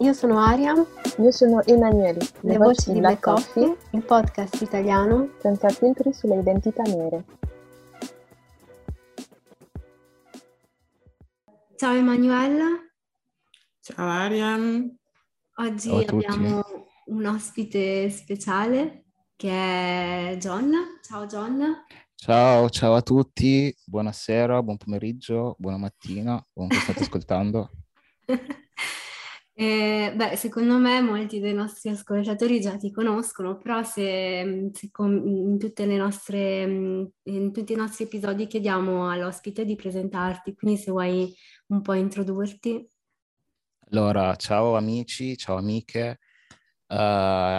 Io sono Aria. Io sono Emanuele. Le, Le voci di Black Coffee, Coffee, il podcast italiano senza filtri sulle identità nere. Ciao Emanuele. Ciao Ariam. Oggi Ciao abbiamo un ospite speciale che è John. Ciao John. Ciao, ciao a tutti, buonasera, buon pomeriggio, buona mattina, buon che state ascoltando. Eh, beh, secondo me molti dei nostri ascoltatori già ti conoscono, però se, se com- in, nostre, in, tutti i nostri episodi chiediamo all'ospite di presentarti, quindi se vuoi un po' introdurti. Allora, ciao amici, ciao amiche. Uh,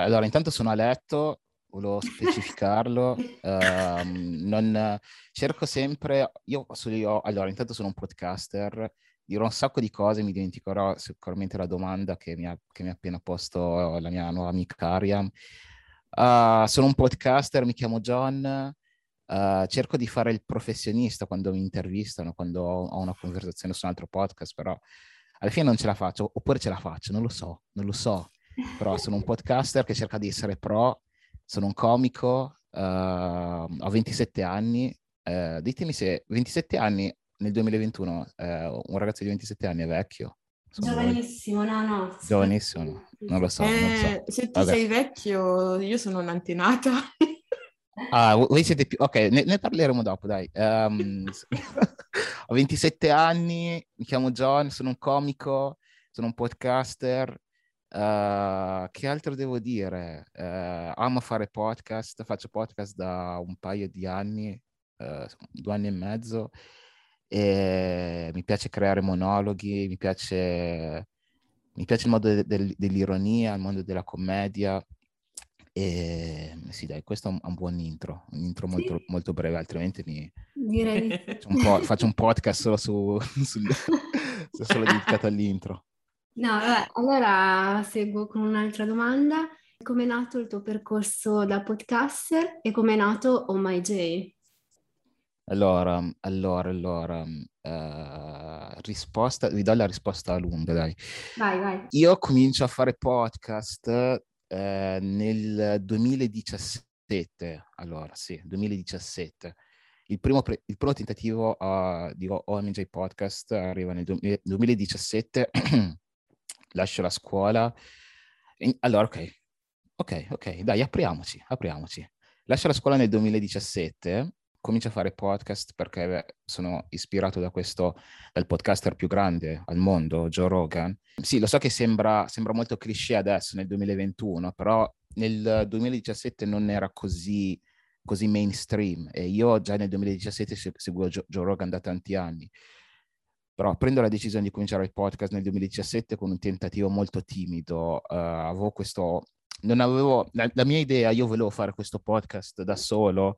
allora, intanto sono a letto, volevo specificarlo. uh, non, cerco sempre, io, io, allora, intanto sono un podcaster, dirò un sacco di cose, mi dimenticherò sicuramente la domanda che mi ha, che mi ha appena posto la mia nuova amica Ariam. Uh, sono un podcaster, mi chiamo John, uh, cerco di fare il professionista quando mi intervistano, quando ho, una conversazione su un altro podcast, però alla fine non ce la faccio, oppure ce la faccio, non lo so, non lo so, però sono un podcaster che cerca di essere pro, sono un comico, uh, ho 27 anni, ditemi se 27 anni nel 2021 eh, un ragazzo di 27 anni è vecchio. Giovanissimo, no, no. Giovanissimo, non lo so. Eh, non so. Se tu Vabbè. sei vecchio, io sono un'antenata. Ah, voi siete più... Ok, ne, ne parleremo dopo, dai. Um, ho 27 anni, mi chiamo John, sono un comico, sono un podcaster. Uh, che altro devo dire? Uh, amo fare podcast, faccio podcast da un paio di anni, uh, due anni e mezzo. E mi piace creare monologhi, mi piace, mi piace il modo de- de- dell'ironia, il mondo della commedia. E sì, dai, questo è un, un buon intro, un intro sì. molto, molto, breve, altrimenti mi... Direi. Faccio un, po', faccio un podcast solo, su, su, solo dedicato all'intro. No, vabbè, allora seguo con un'altra domanda. Come è nato il tuo percorso da podcaster e come è nato Oh My J? Allora, allora, allora, uh, risposta, vi do la risposta lunga, dai. Vai, vai. Io comincio a fare podcast uh, nel 2017, allora sì, 2017. Il primo, pre- il primo tentativo uh, di OMJ Podcast arriva nel du- 2017, lascio la scuola. In- allora, ok, ok, ok, dai, apriamoci, apriamoci. Lascio la scuola nel 2017 comincio a fare podcast perché sono ispirato da questo, dal podcaster più grande al mondo, Joe Rogan. Sì, lo so che sembra, sembra molto cliché adesso nel 2021, però nel 2017 non era così, così mainstream e io già nel 2017 seguivo Joe, Joe Rogan da tanti anni. Però prendo la decisione di cominciare il podcast nel 2017 con un tentativo molto timido. Uh, avevo questo... Non avevo... La, la mia idea, io volevo fare questo podcast da solo,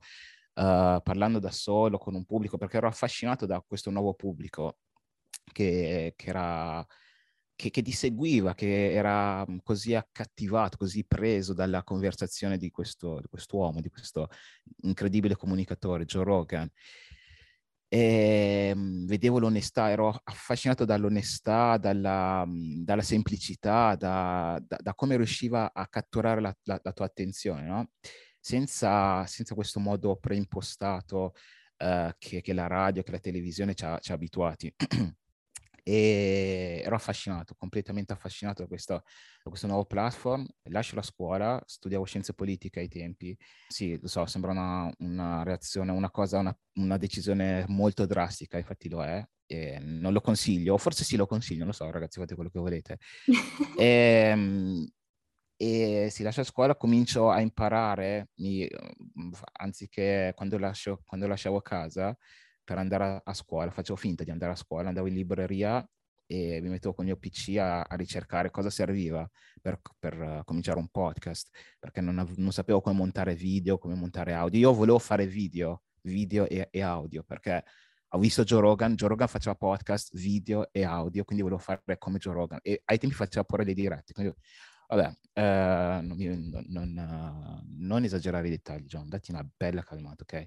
uh, parlando da solo con un pubblico, perché ero affascinato da questo nuovo pubblico che, che era che, che, ti seguiva, che era mm, così accattivato, così preso dalla conversazione di, questo, di quest'uomo, di questo incredibile comunicatore, Joe Rogan. E um, vedevo l'onestà, ero affascinato dall'onestà, dalla, um, dalla semplicità, da, da, da, come riusciva a catturare la, la, la tua attenzione, no? Senza, senza questo modo preimpostato uh, che, che, la radio, che la televisione ci ha, ci ha abituati. e ero affascinato, completamente affascinato da, questa, da, questo nuovo platform. Lascio la scuola, studiavo scienze politiche ai tempi. Sì, lo so, sembra una, una reazione, una cosa, una, una, decisione molto drastica, infatti lo è. eh, non lo consiglio, forse sì lo consiglio, non lo so ragazzi, fate quello che volete. e, e si lascia a scuola, comincio a imparare, mi, anziché quando, lascio, quando lasciavo casa per andare a, a, scuola, facevo finta di andare a scuola, andavo in libreria e mi mettevo con il mio PC a, a ricercare cosa serviva per, per uh, cominciare un podcast, perché non, av- non, sapevo come montare video, come montare audio. Io volevo fare video, video e, e audio, perché ho visto Joe Rogan, Joe Rogan faceva podcast, video e audio, quindi volevo fare come Joe Rogan. E ai tempi faceva pure le dirette, quindi Vabbè, eh, non, non, uh, non, esagerare i dettagli, John, datti una bella calmata, ok?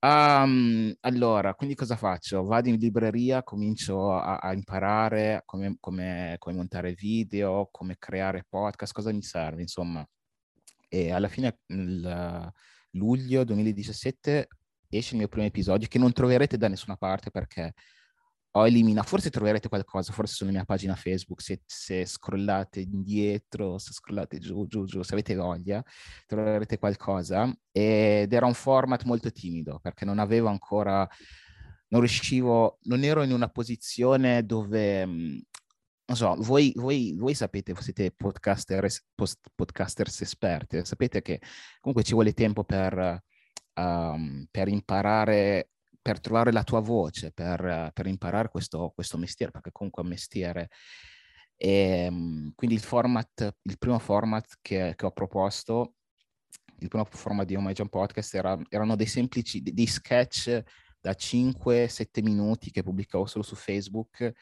Um, allora, quindi cosa faccio? Vado in libreria, comincio a, a imparare come, come, come, montare video, come creare podcast, cosa mi serve, insomma. E alla fine, il luglio 2017, esce il mio primo episodio, che non troverete da nessuna parte perché ho eliminato, forse troverete qualcosa, forse sulla mia pagina Facebook, se, se scrollate indietro, se scrollate giù, giù, giù, se avete voglia, troverete qualcosa. Ed era un format molto timido, perché non avevo ancora, non riuscivo, non ero in una posizione dove, mm, non so, voi, voi, voi sapete, siete podcaster, post, podcasters esperti, sapete che comunque ci vuole tempo per, um, per imparare per trovare la tua voce, per, per imparare questo, questo, mestiere, perché comunque è un mestiere. E, ehm, quindi il format, il primo format che, che, ho proposto, il primo format di Oh Podcast era, erano dei semplici, dei sketch da 5-7 minuti che pubblicavo solo su Facebook,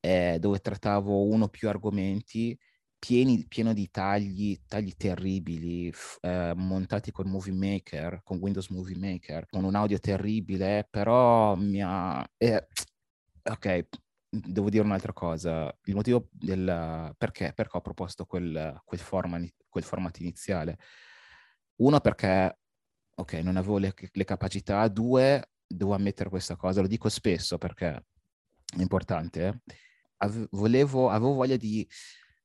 eh, dove trattavo uno o più argomenti pieni, pieno di tagli, tagli terribili, f- eh, montati con Movie Maker, con Windows Movie Maker, con un audio terribile, però mi ha... Eh, ok, devo dire un'altra cosa. Il motivo del perché, perché ho proposto quel, quel, format, quel format iniziale. Uno, perché, ok, non avevo le, le capacità. Due, devo ammettere questa cosa, lo dico spesso perché è importante. Eh? Ave- volevo, avevo voglia di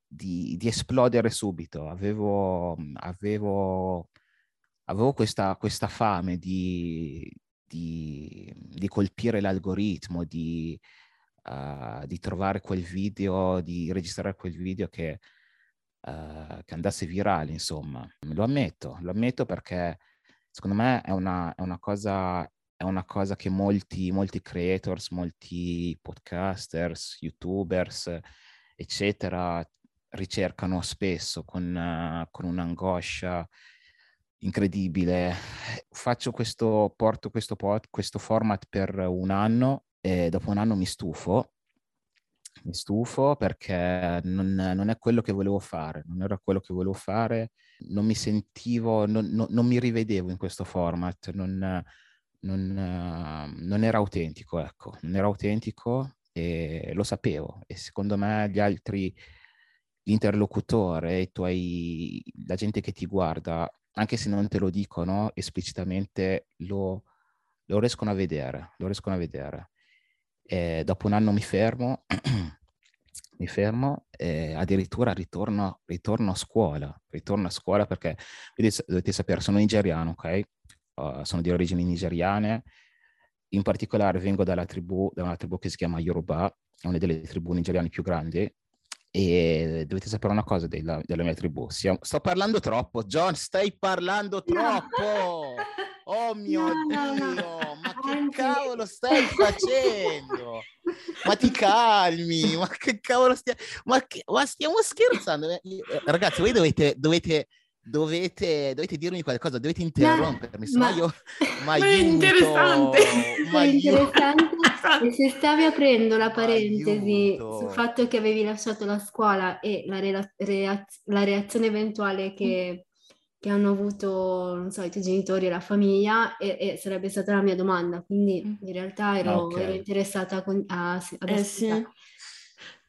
di, di esplodere subito, avevo, avevo, avevo questa, questa, fame di, di, di, colpire l'algoritmo, di, uh, di, trovare quel video, di registrare quel video che, uh, che, andasse virale, insomma. Lo ammetto, lo ammetto perché secondo me è una, è una cosa è una cosa che molti, molti creators, molti podcasters, youtubers, eccetera, ricercano spesso con, con un'angoscia incredibile. Faccio questo, porto questo, pod, questo format per un anno e dopo un anno mi stufo. Mi stufo perché non, non, è quello che volevo fare, non era quello che volevo fare, non mi sentivo, non, non, non mi rivedevo in questo format, non era autentico, ecco, non era autentico e lo sapevo e secondo me gli altri l'interlocutore, i tuoi, la gente che ti guarda, anche se non te lo dicono esplicitamente, lo, lo riescono a vedere, lo riescono a vedere. E dopo un anno mi fermo, mi fermo e addirittura ritorno, ritorno, a scuola, ritorno a scuola perché dovete sapere, sono nigeriano, ok? Uh, sono di origini nigeriane, in particolare vengo dalla tribù, da una tribù che si chiama Yoruba, è una delle tribù nigeriane più grandi, e dovete sapere una cosa della, della mia tribù. Siamo... Sto parlando troppo, John, stai parlando troppo! No. Oh mio no, Dio, no, ma che cavolo stai facendo? Ma ti calmi, ma che cavolo stiamo... Ma, che... ma stiamo scherzando? Eh, ragazzi, voi dovete, dovete dovete, dovete dirmi qualcosa, dovete interrompermi, se no io ma è interessante. Ma è interessante. e se stavi aprendo la parentesi aiuto. sul fatto che avevi lasciato la scuola e la, rela- reaz- la reazione eventuale che, che, hanno avuto, non so, i tuoi genitori e la famiglia, e, e sarebbe stata la mia domanda. Quindi mm. in realtà ero, okay. ero interessata a, a, ad eh, sì.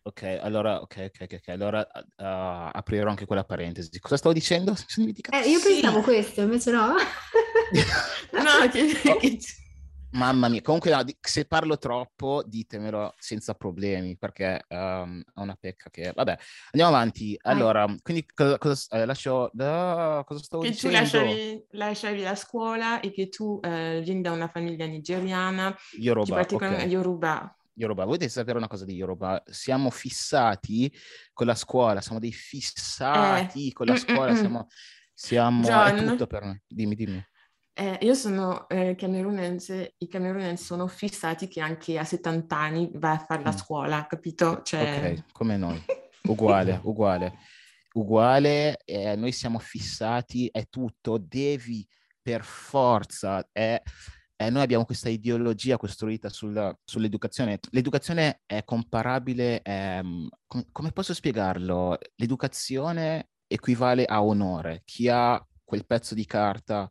Ok, allora, ok, ok, ok, allora uh, aprirò anche quella parentesi. Cosa stavo dicendo? Eh, io pensavo sì. questo, invece no. no, che... oh, mamma mia, comunque no, se parlo troppo ditemelo senza problemi perché um, è una pecca che... Vabbè, andiamo avanti. Allora, Vai. quindi cosa, cosa, eh, lascio... Uh, cosa stavo che dicendo? tu lasciavi, lasciavi, la scuola e che tu eh, vieni da una famiglia nigeriana. Yoruba, okay. Yoruba Yoruba. Voi dovete sapere una cosa di Yoruba. Siamo fissati con la scuola, siamo dei fissati Eh, con la scuola, siamo, siamo è John, tutto per noi. Dimmi, dimmi. eh, io sono eh, camerunense, i camerunensi sono fissati che anche a 70 anni vai a fare la Mm. scuola, capito? Cioè... Ok, come noi. Uguale, uguale. Uguale, eh, noi siamo fissati, è tutto, devi per forza, è, eh, noi abbiamo questa ideologia costruita sul- sull'educazione. L'educazione è comparabile, ehm, com- come posso spiegarlo? L'educazione equivale a onore. Chi ha quel pezzo di carta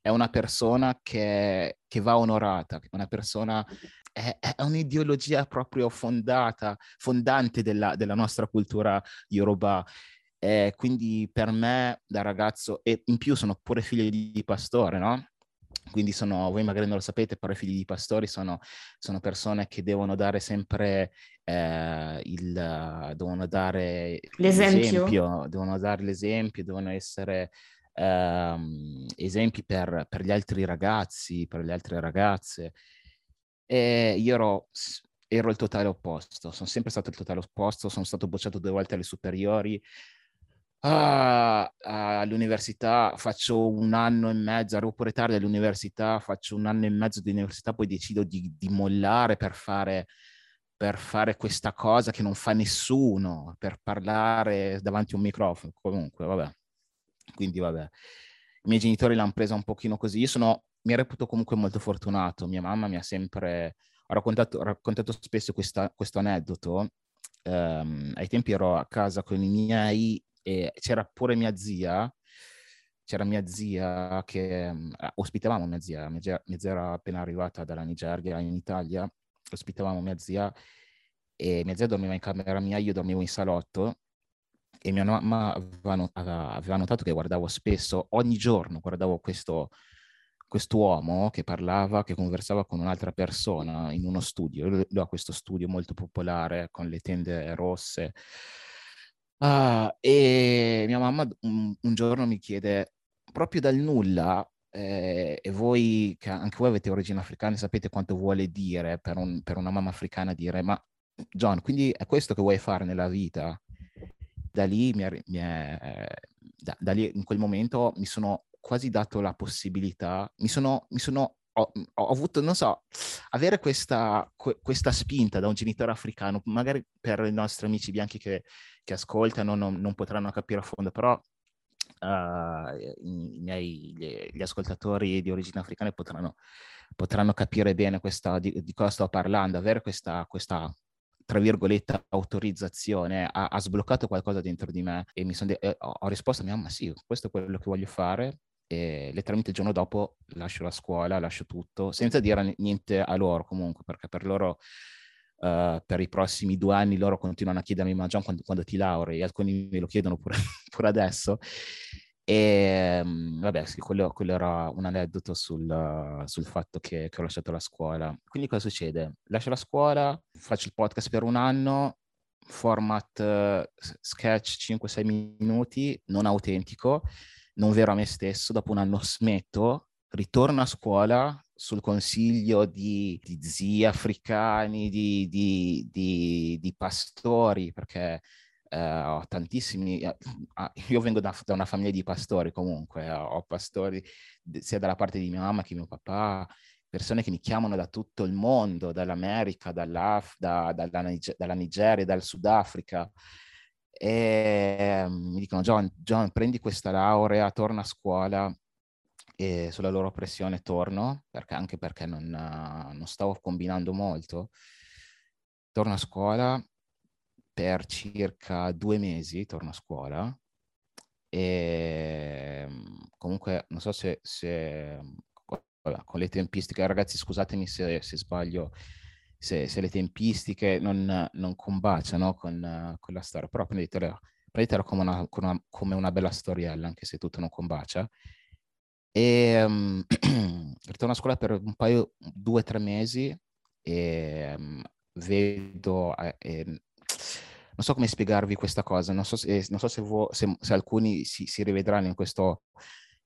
è una persona che, che va onorata, una persona, è, è un'ideologia proprio fondata, fondante della, della nostra cultura yoruba. Eh, quindi per me da ragazzo, e in più sono pure figlio di, di pastore, no? Quindi sono, voi magari non lo sapete, però i figli di pastori sono, sono persone che devono dare sempre eh, il, devono dare L'esempio. devono dare l'esempio, devono essere ehm, esempi per, per gli altri ragazzi, per le altre ragazze. E io ero, ero il totale opposto, sono sempre stato il totale opposto, sono stato bocciato due volte alle superiori. Ah, all'università faccio un anno e mezzo, arrivo pure tardi all'università, faccio un anno e mezzo di università, poi decido di, di mollare per fare, per fare questa cosa che non fa nessuno, per parlare davanti a un microfono. Comunque, vabbè. Quindi, vabbè. I miei genitori l'hanno presa un pochino così. Io sono, mi reputo comunque molto fortunato. Mia mamma mi ha sempre... Ho raccontato, raccontato spesso questa, questo aneddoto. Ehm, ai tempi ero a casa con i miei e c'era pure mia zia, c'era mia zia che mm, ospitavamo mia zia, mia zia, mia zia era appena arrivata dalla Nigeria in Italia, ospitavamo mia zia e mia zia dormiva in camera mia, io dormivo in salotto e mia mamma aveva, not- aveva- aveva notato che guardavo spesso, ogni giorno guardavo questo quest'uomo che parlava, che conversava con un'altra persona in uno studio. Lui ha questo studio molto popolare con le tende rosse. Ah, e mia mamma un, un giorno mi chiede, proprio dal nulla, eh, e voi, che anche voi avete origini africane, sapete quanto vuole dire per, un- per una mamma africana dire, ma John, quindi è questo che vuoi fare nella vita? Da lì, mi mi è- da, da lì, in quel momento, mi sono quasi dato la possibilità, mi sono, mi sono ho, ho avuto, non so, avere questa, que- questa spinta da un genitore africano, magari per i nostri amici bianchi che, che ascoltano non, non potranno capire a fondo, però eh, i, miei, gli, gli ascoltatori di origine africana potranno, potranno capire bene questa, di, di cosa sto parlando, avere questa, questa tra virgolette, autorizzazione, ha, ha sbloccato qualcosa dentro di me e mi sono de- ho risposto a mia mamma, sì, questo è quello che voglio fare. E letteralmente il giorno dopo lascio la scuola, lascio tutto, senza dire ni- niente a loro comunque, perché per loro, eh, per i prossimi due anni, loro continuano a chiedermi, ma John, quando, quando ti laurei? Alcuni me lo chiedono pure, pure adesso. E mm, vabbè, sì, quello, quello era un aneddoto sul, sul fatto che, che ho lasciato la scuola. Quindi cosa succede? Lascio la scuola, faccio il podcast per un anno, format sketch 5-6 minuti, non autentico, non vero a me stesso. Dopo un anno smetto, ritorno a scuola sul consiglio di, di zii africani, di, di- di- pastori, perché eh, ho tantissimi, eh, ah, io vengo da, da una famiglia di pastori comunque, eh, ho pastori sia dalla parte di mia mamma che mio papà, persone che mi chiamano da tutto il mondo, dall'America, dall'Af, da- dalla, dalla Nigeria, dal Sudafrica, e mm, mi dicono John, John, prendi questa laurea, torna a scuola e sulla loro pressione torno, perché, anche perché non, non stavo combinando molto. Torno a scuola per circa due mesi, torno a scuola e mm, comunque non so se, se- con le tempistiche, ragazzi scusatemi se, se sbaglio, se, se le tempistiche non, non combaciano con, eh, con la storia, però prendetela, prendetela come una, come una- come una bella storiella, anche se tutto non combacia. E mm, ritorno a scuola per un paio, due o tre mesi e mm, vedo, eh, eh, non so come spiegarvi questa cosa, non so se, non so se, vo- se- se alcuni si, si rivedranno in questo,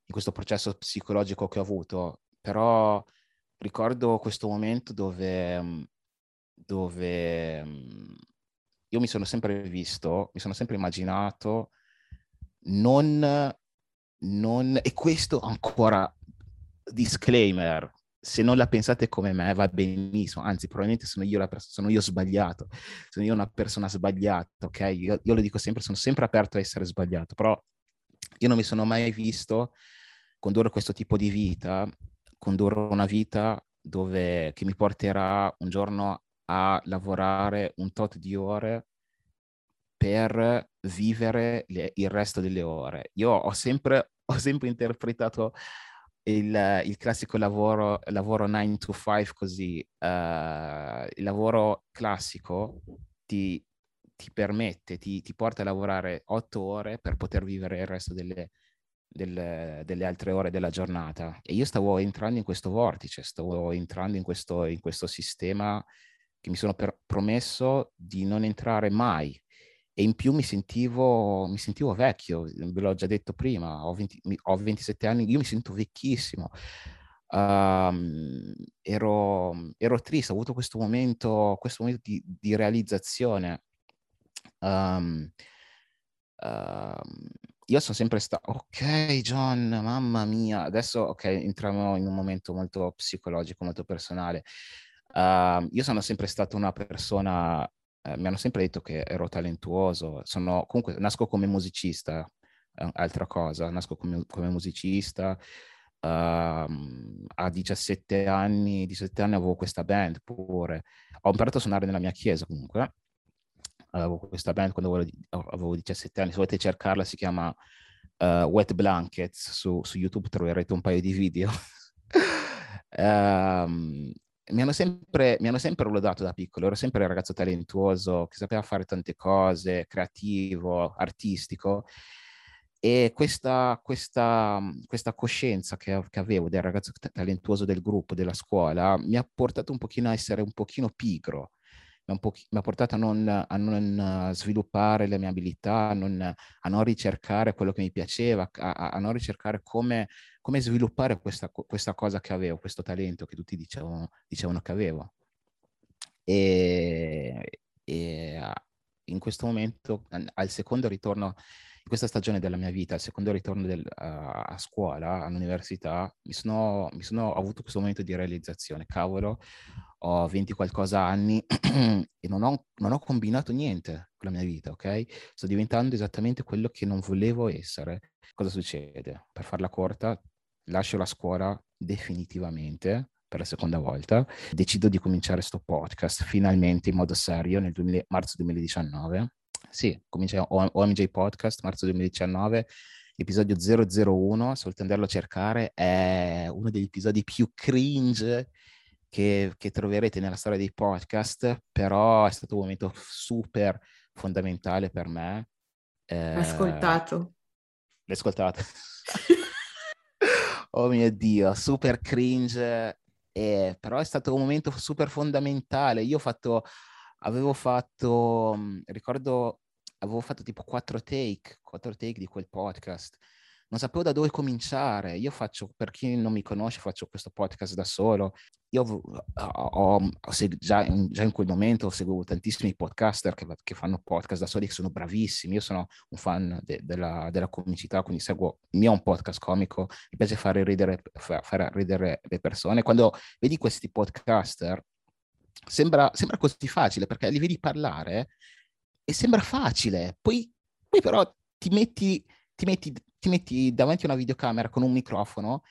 in questo processo psicologico che ho avuto, però ricordo questo momento dove mm, dove mm, io mi sono sempre visto, mi sono sempre immaginato non, non e questo ancora disclaimer, se non la pensate come me va benissimo, anzi probabilmente sono io, la pers- sono io sbagliato, sono io una persona sbagliata, ok? Io, io, lo dico sempre, sono sempre aperto a essere sbagliato, però io non mi sono mai visto condurre questo tipo di vita, condurre una vita dove, che mi porterà un giorno a lavorare un tot di ore per vivere le, il resto delle ore. Io ho sempre, ho sempre interpretato il, il, classico lavoro, lavoro 9 to 5 così, uh, il lavoro classico ti, ti permette, ti, ti, porta a lavorare 8 ore per poter vivere il resto delle, delle, delle, altre ore della giornata. E io stavo entrando in questo vortice, stavo entrando in questo, in questo sistema che mi sono per, promesso di non entrare mai. E in più mi sentivo, mi sentivo vecchio, ve l'ho già detto prima, ho, 20, ho 27 anni, io mi sento vecchissimo. Um, ero, ero, triste, ho avuto questo momento, questo momento di, di realizzazione. Um, uh, io sono sempre stato, ok John, mamma mia, adesso ok, entriamo in un momento molto psicologico, molto personale. Uh, io sono sempre stato una persona, uh, mi hanno sempre detto che ero talentuoso, sono, comunque nasco come musicista, uh, altra cosa, nasco come, come musicista, a 17 anni, 17 anni avevo questa band pure, ho imparato a suonare nella mia chiesa comunque, avevo questa band quando avevo, avevo 17 anni, se volete cercarla si chiama uh, Wet Blankets, su, su, YouTube troverete un paio di video. mi hanno, sempre, mi hanno sempre lodato da piccolo, ero sempre un ragazzo talentuoso che sapeva fare tante cose, creativo, artistico. E questa, questa, questa coscienza che, che, avevo del ragazzo talentuoso del gruppo, della scuola, mi ha portato un pochino a essere un pochino pigro, mi ha, portato a non, a non, sviluppare le mie abilità, a non, a non, ricercare quello che mi piaceva, a, a non ricercare come, come sviluppare questa, questa, cosa che avevo, questo talento che tutti dicevano, dicevano che avevo. E, e in questo momento, al secondo ritorno questa stagione della mia vita, al secondo ritorno del, a, a, scuola, all'università, mi sono, mi sono, avuto questo momento di realizzazione. Cavolo, ho 20 qualcosa anni e non ho, non ho combinato niente con la mia vita, ok? Sto diventando esattamente quello che non volevo essere. Cosa succede? Per farla corta, lascio la scuola definitivamente per la seconda volta. Decido di cominciare questo podcast finalmente in modo serio nel 2000, marzo 2019 sì, comincia OMJ Podcast, marzo 2019, episodio 001, soltanto andarlo a cercare, è uno degli episodi più cringe che, che, troverete nella storia dei podcast, però è stato un momento super fondamentale per me. Eh, ascoltato. L'hai ascoltato? oh mio Dio, super cringe, eh, però è stato un momento super fondamentale. Io ho fatto avevo fatto, ricordo, avevo fatto tipo quattro take, quattro take di quel podcast. Non sapevo da dove cominciare. Io faccio, per chi non mi conosce, faccio questo podcast da solo. Io ho, ho, già, in, già, in, quel momento seguivo tantissimi podcaster che, che, fanno podcast da soli, che sono bravissimi. Io sono un fan de, della, della, comicità, quindi seguo il mio un podcast comico. Mi piace fare ridere, fare ridere le persone. Quando vedi questi podcaster, sembra, sembra così facile perché li vedi parlare e sembra facile. Poi, poi però ti metti, ti, metti, ti metti davanti a una videocamera con un microfono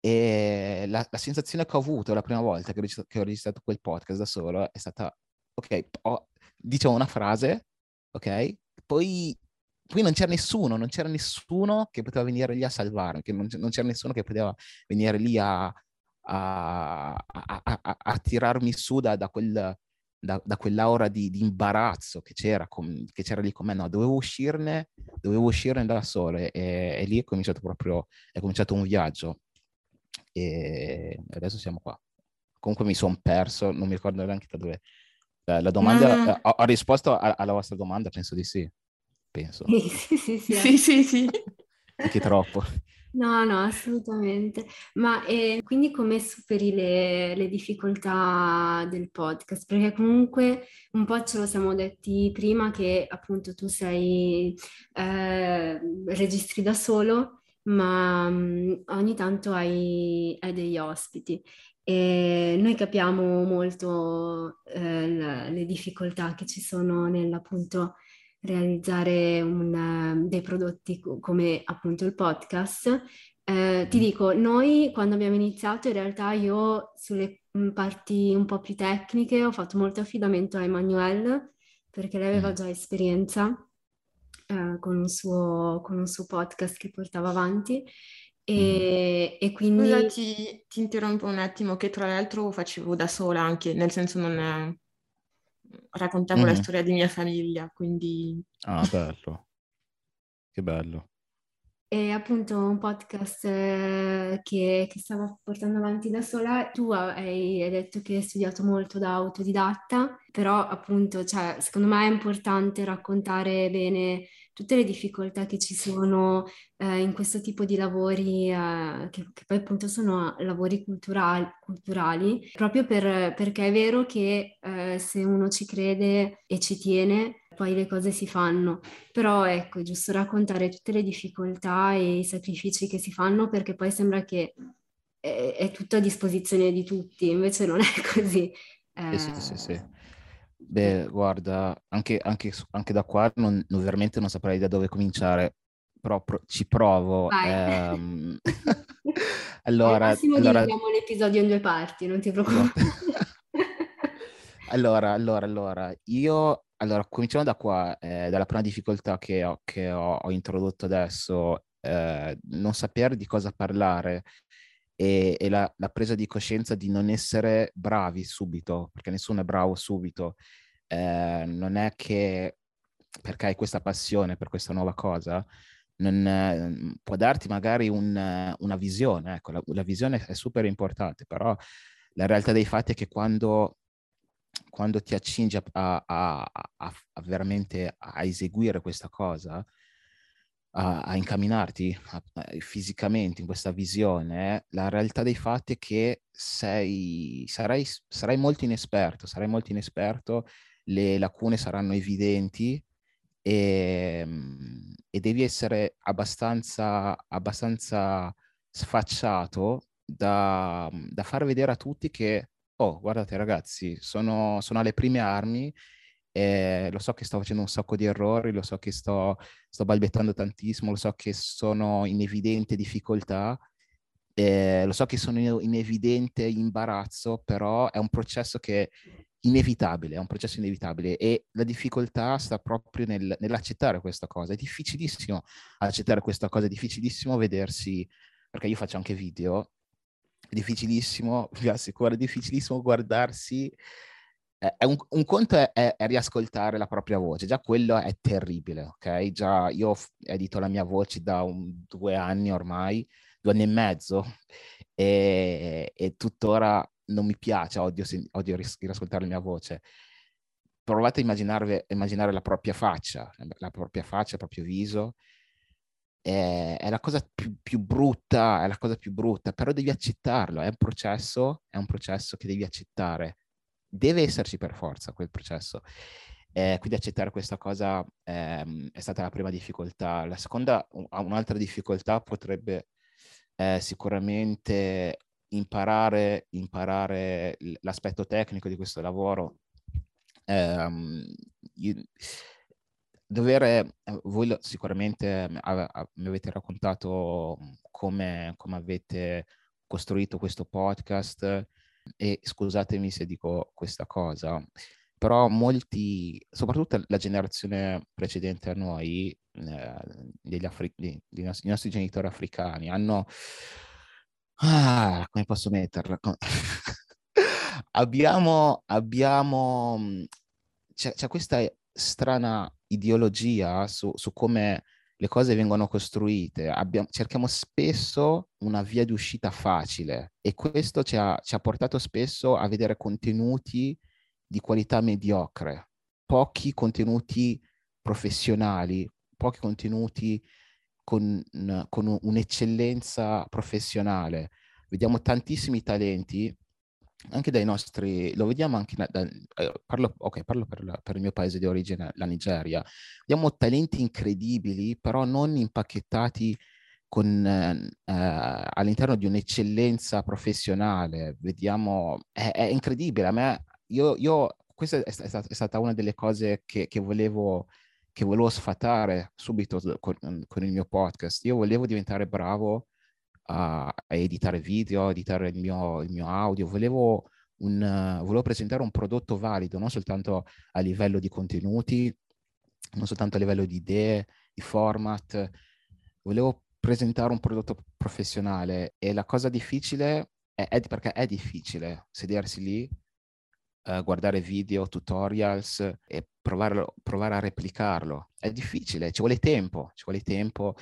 e la, la, sensazione che ho avuto la prima volta che ho, registrato, che ho registrato quel podcast da solo è stata, ok, ho, diciamo una frase, ok, poi, poi non c'era nessuno, non c'era nessuno che poteva venire lì a salvarmi, non, non c'era nessuno che poteva venire lì a, a, a, a, a tirarmi su da, da, quel, da, da quell'aura di, di imbarazzo che c'era, con, che c'era lì con me. No, dovevo uscirne, dovevo uscirne da solo e, e lì è cominciato proprio, è cominciato un viaggio e adesso siamo qua. Comunque mi sono perso, non mi ricordo neanche da dove. La, la domanda, no. ho, ho, risposto alla vostra domanda, penso di sì. Penso. Sì, sì, sì. sì, sì, sì. anche troppo. No, no, assolutamente. Ma eh, quindi come superi le, le difficoltà del podcast? Perché comunque un po' ce lo siamo detti prima che appunto tu sei, eh, registri da solo, ma mm, ogni tanto hai, hai degli ospiti. E noi capiamo molto eh, le difficoltà che ci sono nell'appunto realizzare un, dei prodotti co- come appunto il podcast. Eh, ti dico, noi quando abbiamo iniziato, in realtà io sulle mm, parti un po' più tecniche ho fatto molto affidamento a Emanuele perché lei aveva Mm. già esperienza eh, con un suo, con un suo podcast che portava avanti e, e Scusa, quindi ti, ti interrompo un attimo, che tra l'altro facevo da sola anche, nel senso non raccontavo la Mhm. storia di mia famiglia, quindi Ah, bello. Che bello. è appunto un podcast eh, che, che stavo portando avanti da sola. Tu hai, hai detto che hai studiato molto da autodidatta, però appunto, cioè, secondo me è importante raccontare bene tutte le difficoltà che ci sono eh, in questo tipo di lavori, eh, che, che poi appunto sono lavori culturali, culturali proprio per- perché è vero che eh, se uno ci crede e ci tiene, poi le cose si fanno. Però ecco, è giusto raccontare tutte le difficoltà e i sacrifici che si fanno perché poi sembra che è, è tutto a disposizione di tutti, invece non è così. Sì, sì, sì, Eh, sì. Beh, guarda, anche, anche anche da qua non, non- veramente non saprei da dove cominciare, però pro- ci provo. ehm. Al Allora, massimo allora, dividiamo l'episodio in due parti, non ti preoccupare. allora, allora, allora, io, allora, cominciamo da qua, eh, dalla prima difficoltà che ho, che ho- ho introdotto adesso, eh, non sapere di cosa parlare e, e la, la presa di coscienza di non essere bravi subito, perché nessuno è bravo subito. Eh, non è che perché hai questa passione per questa nuova cosa, non, eh, può darti magari un, una visione, ecco, la, la visione è super importante, però la realtà dei fatti è che quando, quando ti accingi a- a- a- a veramente a eseguire questa cosa, a, a incamminarti a- fisicamente in questa visione, la realtà dei fatti è che sei, sarai, sarai molto inesperto, sarai molto inesperto, le lacune saranno evidenti e, mm, e devi essere abbastanza, abbastanza sfacciato da, da far vedere a tutti che, oh, guardate ragazzi, sono, sono alle prime armi, e lo so che sto facendo un sacco di errori, lo so che sto, sto balbettando tantissimo, lo so che sono in evidente difficoltà, eh, lo so che sono in, in evidente imbarazzo, però è un processo che è inevitabile, è un processo inevitabile e la difficoltà sta proprio nel- nell'accettare questa cosa. È difficilissimo accettare questa cosa, è difficilissimo vedersi, perché io faccio anche video, è difficilissimo, vi assicuro, è difficilissimo guardarsi. Eh, È un, un conto è, è- è riascoltare la propria voce, già quello è terribile, ok? Già io ho edito la mia voce da un- due anni ormai, due anni e mezzo, e, e tuttora non mi piace, odio, odio riascoltare la mia voce. Provate a immaginare la propria faccia, la propria faccia, il proprio viso, è, è la cosa più, più brutta, è la cosa più brutta, però devi accettarlo, è un processo, è un processo che devi accettare. Deve esserci per forza quel processo. Eh, quindi accettare questa cosa ehm, è stata la prima difficoltà. La seconda, un- un'altra difficoltà potrebbe eh, sicuramente imparare, imparare l'aspetto tecnico di questo lavoro. Ehm, io- dovere, eh, voi sicuramente mi avete raccontato come, come avete costruito questo podcast e scusatemi se dico questa cosa, però molti, soprattutto la generazione precedente a noi, eh, degli afri- di- di nos- i nostri genitori africani, hanno... Ah, come posso metterla? Abbiamo, abbiamo, mh, c'è, c'è questa strana ideologia su, su come le cose vengono costruite. Abbiamo- cerchiamo spesso una via di uscita facile e questo ci ha, ci ha portato spesso a vedere contenuti di qualità mediocre, pochi contenuti professionali, pochi contenuti con, con un'eccellenza professionale. Vediamo tantissimi talenti anche dai nostri, lo vediamo anche, da, eh, parlo, ok, parlo per, la, per, il mio paese di origine, la Nigeria, vediamo talenti incredibili, però non impacchettati con, eh, all'interno di un'eccellenza professionale. Vediamo, è, è incredibile, a me, io, io questa è, stata, è, stata una delle cose che, che, volevo, che volevo sfatare subito con, con il mio podcast. Io volevo diventare bravo a, editare video, a editare il mio, il mio audio, volevo, un, uh, volevo presentare un prodotto valido, non soltanto a livello di contenuti, non soltanto a livello di idee, di format, volevo presentare un prodotto professionale e la cosa difficile è, è perché è difficile sedersi lì, uh, guardare video, tutorials e provare a replicarlo. È difficile, ci vuole tempo, ci vuole tempo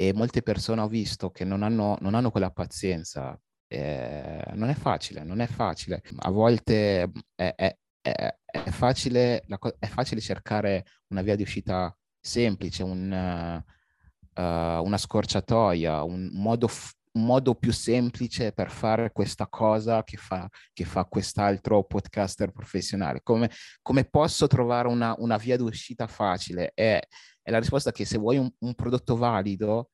e molte persone ho visto che non hanno, non hanno quella pazienza. Eh, non è facile, non è facile. A volte è, è, è, è facile, è facile cercare una via di uscita semplice, un, uh, una scorciatoia, un modo, un modo, più semplice per fare questa cosa che fa, che fa quest'altro podcaster professionale. Come, come posso trovare una, una via di uscita facile? È, è la risposta che se vuoi un, un prodotto valido,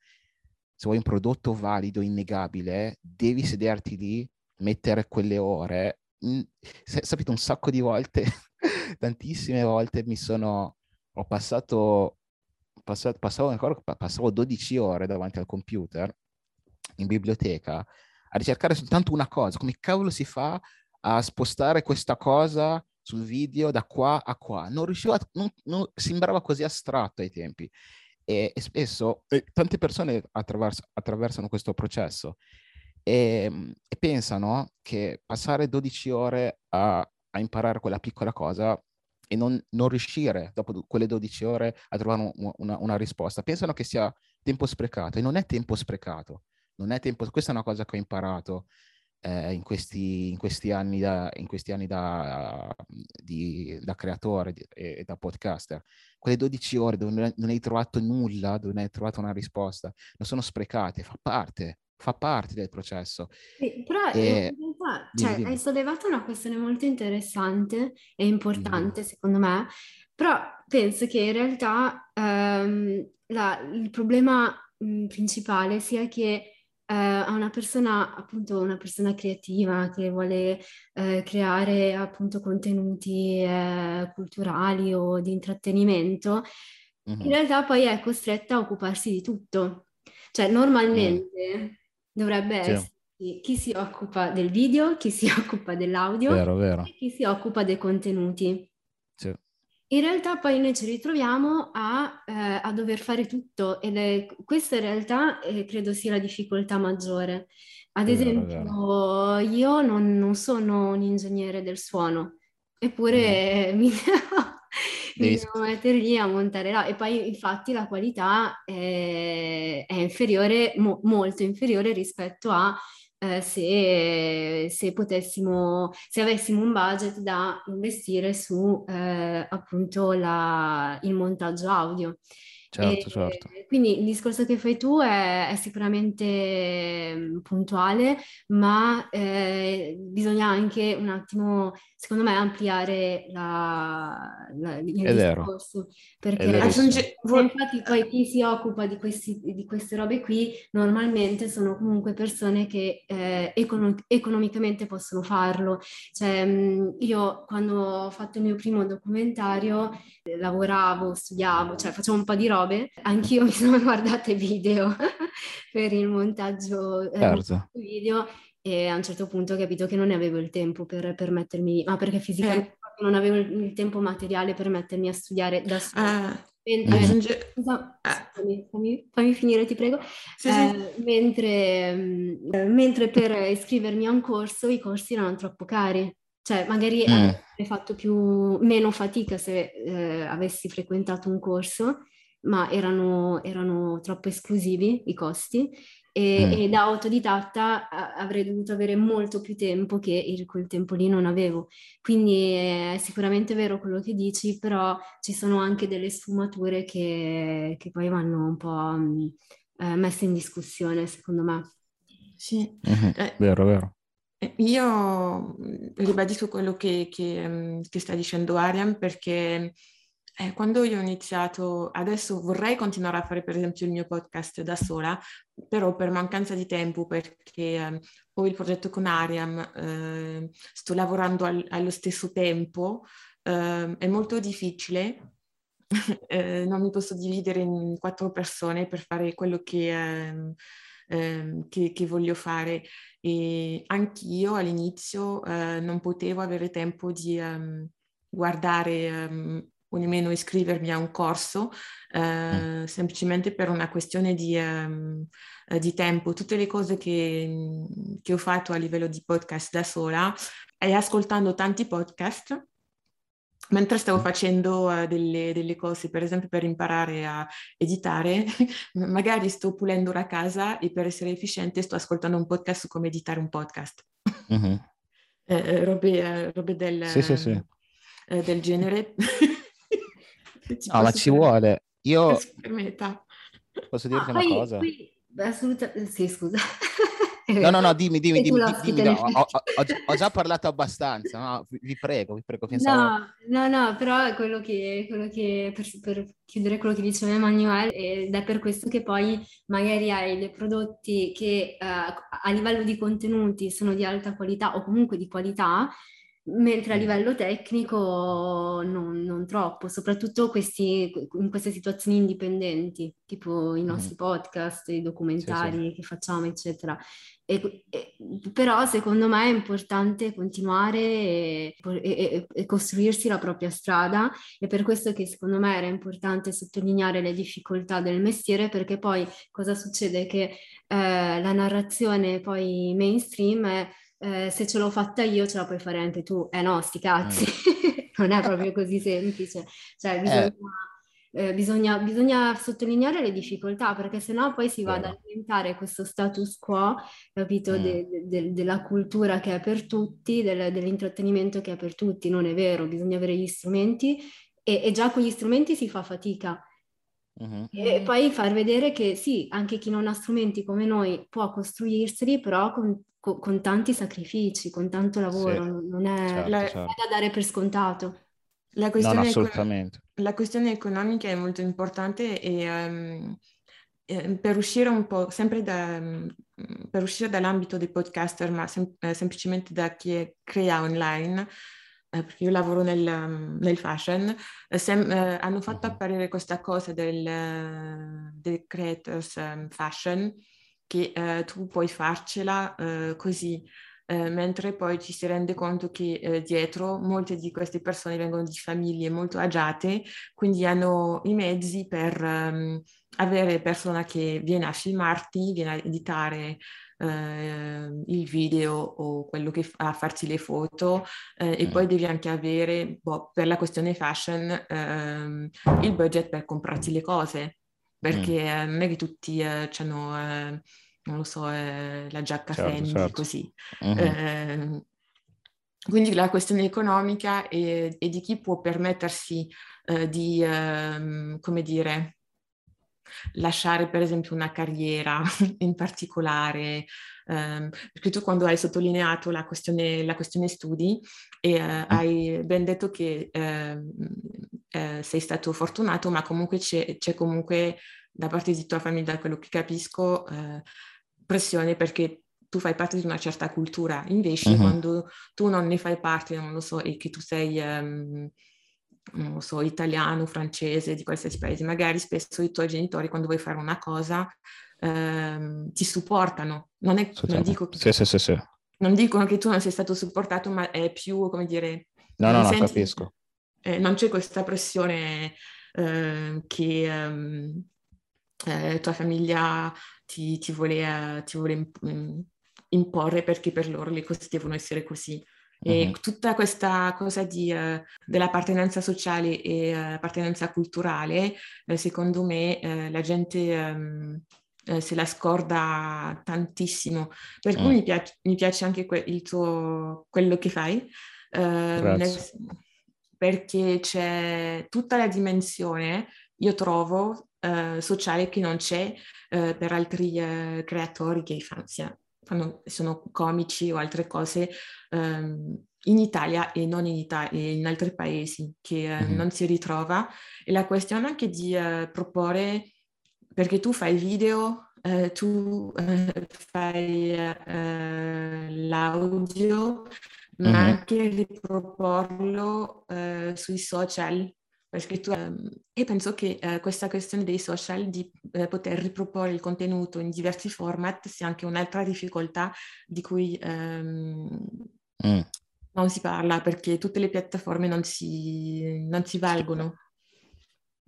se vuoi un prodotto valido, innegabile, devi sederti lì, mettere quelle ore. sapete, un sacco di volte, tantissime volte mi sono, ho passato, passato, passavo, ancora, passavo 12 ore davanti al computer in biblioteca a ricercare soltanto una cosa, come cavolo si fa a spostare questa cosa sul video da qua a qua. Non riuscivo a, non, non, sembrava così astratto ai tempi. E, e spesso e tante persone attraverso, attraversano questo processo e, ehm, e, pensano che passare 12 ore a, a imparare quella piccola cosa e non, non, riuscire dopo quelle 12 ore a trovare un, una, una, risposta, pensano che sia tempo sprecato e non è tempo sprecato. Non è tempo, questa è una cosa che ho imparato eh, in, questi, in, questi, anni da, in questi anni da, di, da creatore di, e, da podcaster. Quelle 12 ore dove non hai trovato nulla, dove non hai trovato una risposta, non sono sprecate, fa parte, fa parte del processo. Sì, però e... in realtà cioè, dimmi, dimmi. hai sollevato una questione molto interessante e importante dimmi. secondo me, però penso che in realtà ehm, la, il problema mh, principale sia che a una persona, appunto, una persona creativa che vuole eh, creare appunto contenuti eh, culturali o di intrattenimento, mm-hmm. in realtà poi è costretta a occuparsi di tutto. Cioè, normalmente mm. dovrebbe sì. essere chi si occupa del video, chi si occupa dell'audio vero, vero. e chi si occupa dei contenuti. In realtà poi noi ci ritroviamo a, eh, a dover fare tutto ed è, questa in realtà eh, credo sia la difficoltà maggiore. Ad esempio, io non, non, sono un ingegnere del suono, eppure mm. mi, mi devo mettere lì a montare là. E poi infatti la qualità è, è inferiore, mo, molto inferiore rispetto a eh, se, se, potessimo, se avessimo un budget da investire su eh, appunto la, il montaggio audio. Certo, e, certo. Quindi il discorso che fai tu è, è sicuramente mm, puntuale, ma eh, bisogna anche un attimo, secondo me, ampliare la, la, il è discorso. Vero. Perché aggiunge, infatti poi chi si occupa di, questi, di, queste robe qui normalmente sono comunque persone che eh, econo- economicamente possono farlo. Cioè, mm, io quando ho fatto il mio primo documentario eh, lavoravo, studiavo, cioè facevo un po' di robe, anch'io mi sono guardate video per il montaggio eh, certo. video e a un certo punto ho capito che non ne avevo il tempo per, per mettermi, ma perché fisicamente eh. non avevo il tempo materiale per mettermi a studiare da sola. Eh. Mentre, aggiunge... scusa, fammi, fammi, fammi, finire, ti prego. Sì, eh, sì. Mentre, mm, mentre, per iscrivermi a un corso i corsi erano troppo cari. Cioè, magari mm. avrei fatto più, meno fatica se eh, avessi frequentato un corso, ma erano, erano troppo esclusivi i costi e, mm. e, da autodidatta avrei dovuto avere molto più tempo che il, quel tempo lì non avevo. Quindi è sicuramente vero quello che dici, però ci sono anche delle sfumature che, che poi vanno un po' eh, messe in discussione, secondo me. Sì, Mhm, Eh, Vero, vero. Eh, Io mm, ribadisco quello che, che, mm, che sta dicendo Ariam perché eh, quando io ho iniziato, adesso vorrei continuare a fare per esempio il mio podcast da sola, però per mancanza di tempo, perché ehm, ho il progetto con Ariam, eh, sto lavorando al- allo stesso tempo, ehm, è molto difficile. Eh, non mi posso dividere in quattro persone per fare quello che, ehm, ehm, che- che voglio fare. E anch'io all'inizio eh, non potevo avere tempo di ehm, guardare ehm, o nemmeno iscrivermi a un corso, eh, semplicemente per una questione di, eh, di tempo. Tutte le cose che, che ho fatto a livello di podcast da sola e ascoltando tanti podcast. Mentre stavo facendo eh, delle, delle cose, per esempio per imparare a editare, magari sto pulendo la casa e per essere efficiente sto ascoltando un podcast su come editare un podcast. Mhm. Eh, eh, robe, robe del, Sì, sì, sì. eh, del genere. Ci No, ma ci vuole. Io posso dirti No, una poi- cosa? poi- assolutamente, sì, scusa. No, no, no, dimmi, dimmi, dimmi, dimmi, no, ho, ho- ho già- parlato abbastanza, no? Vi vi prego, vi prego, pensavo... No, no, no, però è quello che, quello che per, per chiudere quello che diceva Emanuele, ed è per questo che poi magari hai dei prodotti che eh, a livello di contenuti sono di alta qualità o comunque di qualità, mentre a Mm. livello tecnico non, non troppo, soprattutto questi, in queste situazioni indipendenti, tipo i nostri podcast, i documentari che facciamo, eccetera. E- e- però secondo me è importante continuare e, e- e costruirsi la propria strada e per questo che secondo me era importante sottolineare le difficoltà del mestiere perché poi cosa succede? Che eh, la narrazione poi mainstream è eh, se ce l'ho fatta io ce la puoi fare anche tu. Eh no, sti cazzi, non è proprio così semplice. Cioè bisogna... eh, bisogna, bisogna sottolineare le difficoltà perché sennò poi si va ad alimentare questo status quo, capito, Mm. de- de- de- della cultura che è per tutti, del- dell'intrattenimento che è per tutti. Non è vero, bisogna avere gli strumenti e, e già con gli strumenti si fa fatica. Mhm. E poi far vedere che sì, anche chi non ha strumenti come noi può costruirseli, però con, con- con tanti sacrifici, con tanto lavoro, Sì, non- è, certo, La- non è certo. da dare per scontato. La questione, no, eco- assolutamente. la questione economica è molto importante e ehm, eh, per uscire un po', sempre da, mm, per uscire dall'ambito dei podcaster, ma sem- eh, semplicemente da chi è- crea online, eh, perché io lavoro nel, um, nel fashion, eh, sem- eh, hanno fatto Mhm. apparire questa cosa del, del creators um, fashion, che eh, tu puoi farcela eh, così. Eh, mentre poi ci si rende conto che eh, dietro molte di queste persone vengono di famiglie molto agiate, quindi hanno i mezzi per ehm, avere persona che viene a filmarti, viene a editare eh, il video o quello che fa, a farti le foto eh, e poi devi anche avere, boh, per la questione fashion, ehm, il budget per comprarti le cose, perché eh, non è che tutti hanno non lo so, eh, la giacca Certo, Fendi, certo. così. Mhm. Eh, quindi la questione economica e, di chi può permettersi eh, di, ehm, come dire, lasciare per esempio una carriera in particolare, ehm, perché tu quando hai sottolineato la questione, la questione studi e eh, hai ben detto che ehm, eh, sei stato fortunato, ma comunque c'è, c'è comunque da parte di tua famiglia, da quello che capisco, eh, pressione perché tu fai parte di una certa cultura, invece Mhm. quando tu non ne fai parte, non lo so, e che tu sei, ehm, non lo so, italiano, francese, di qualsiasi paese, magari spesso i tuoi genitori quando vuoi fare una cosa ehm, ti supportano. Non, è, non, dico che, sì, sì, sì. non dicono che tu non sei stato supportato, ma è più, come dire... No, no, no, senti- capisco. Eh, non c'è questa pressione eh, che ehm, eh, tua famiglia ti, ti vuole, eh, ti vuole mm, imporre perché per loro le cose devono essere così. E Mhm. tutta questa cosa di, eh, dell'appartenenza sociale e eh, appartenenza culturale, eh, secondo me la gente eh, se la scorda tantissimo. Per cui Mm. mi piace, mi piace anche que- il tuo, quello che fai, ehm, nel-. Perché c'è tutta la dimensione, io trovo, eh, sociale che non c'è eh, per altri eh, creatori che fanno, fanno, sono comici o altre cose ehm, in Italia e non in, Italia, in altri paesi che mm-hmm. non si ritrova. E la questione anche di proporre, perché tu fai video eh, tu eh, fai eh, l'audio, ma mm-hmm. anche riproporlo eh, sui social. Perché tu, ehm, e penso che eh, questa questione dei social, di eh, poter riproporre il contenuto in diversi format, sia anche un'altra difficoltà di cui ehm, mm. non si parla, perché tutte le piattaforme non si, non si valgono.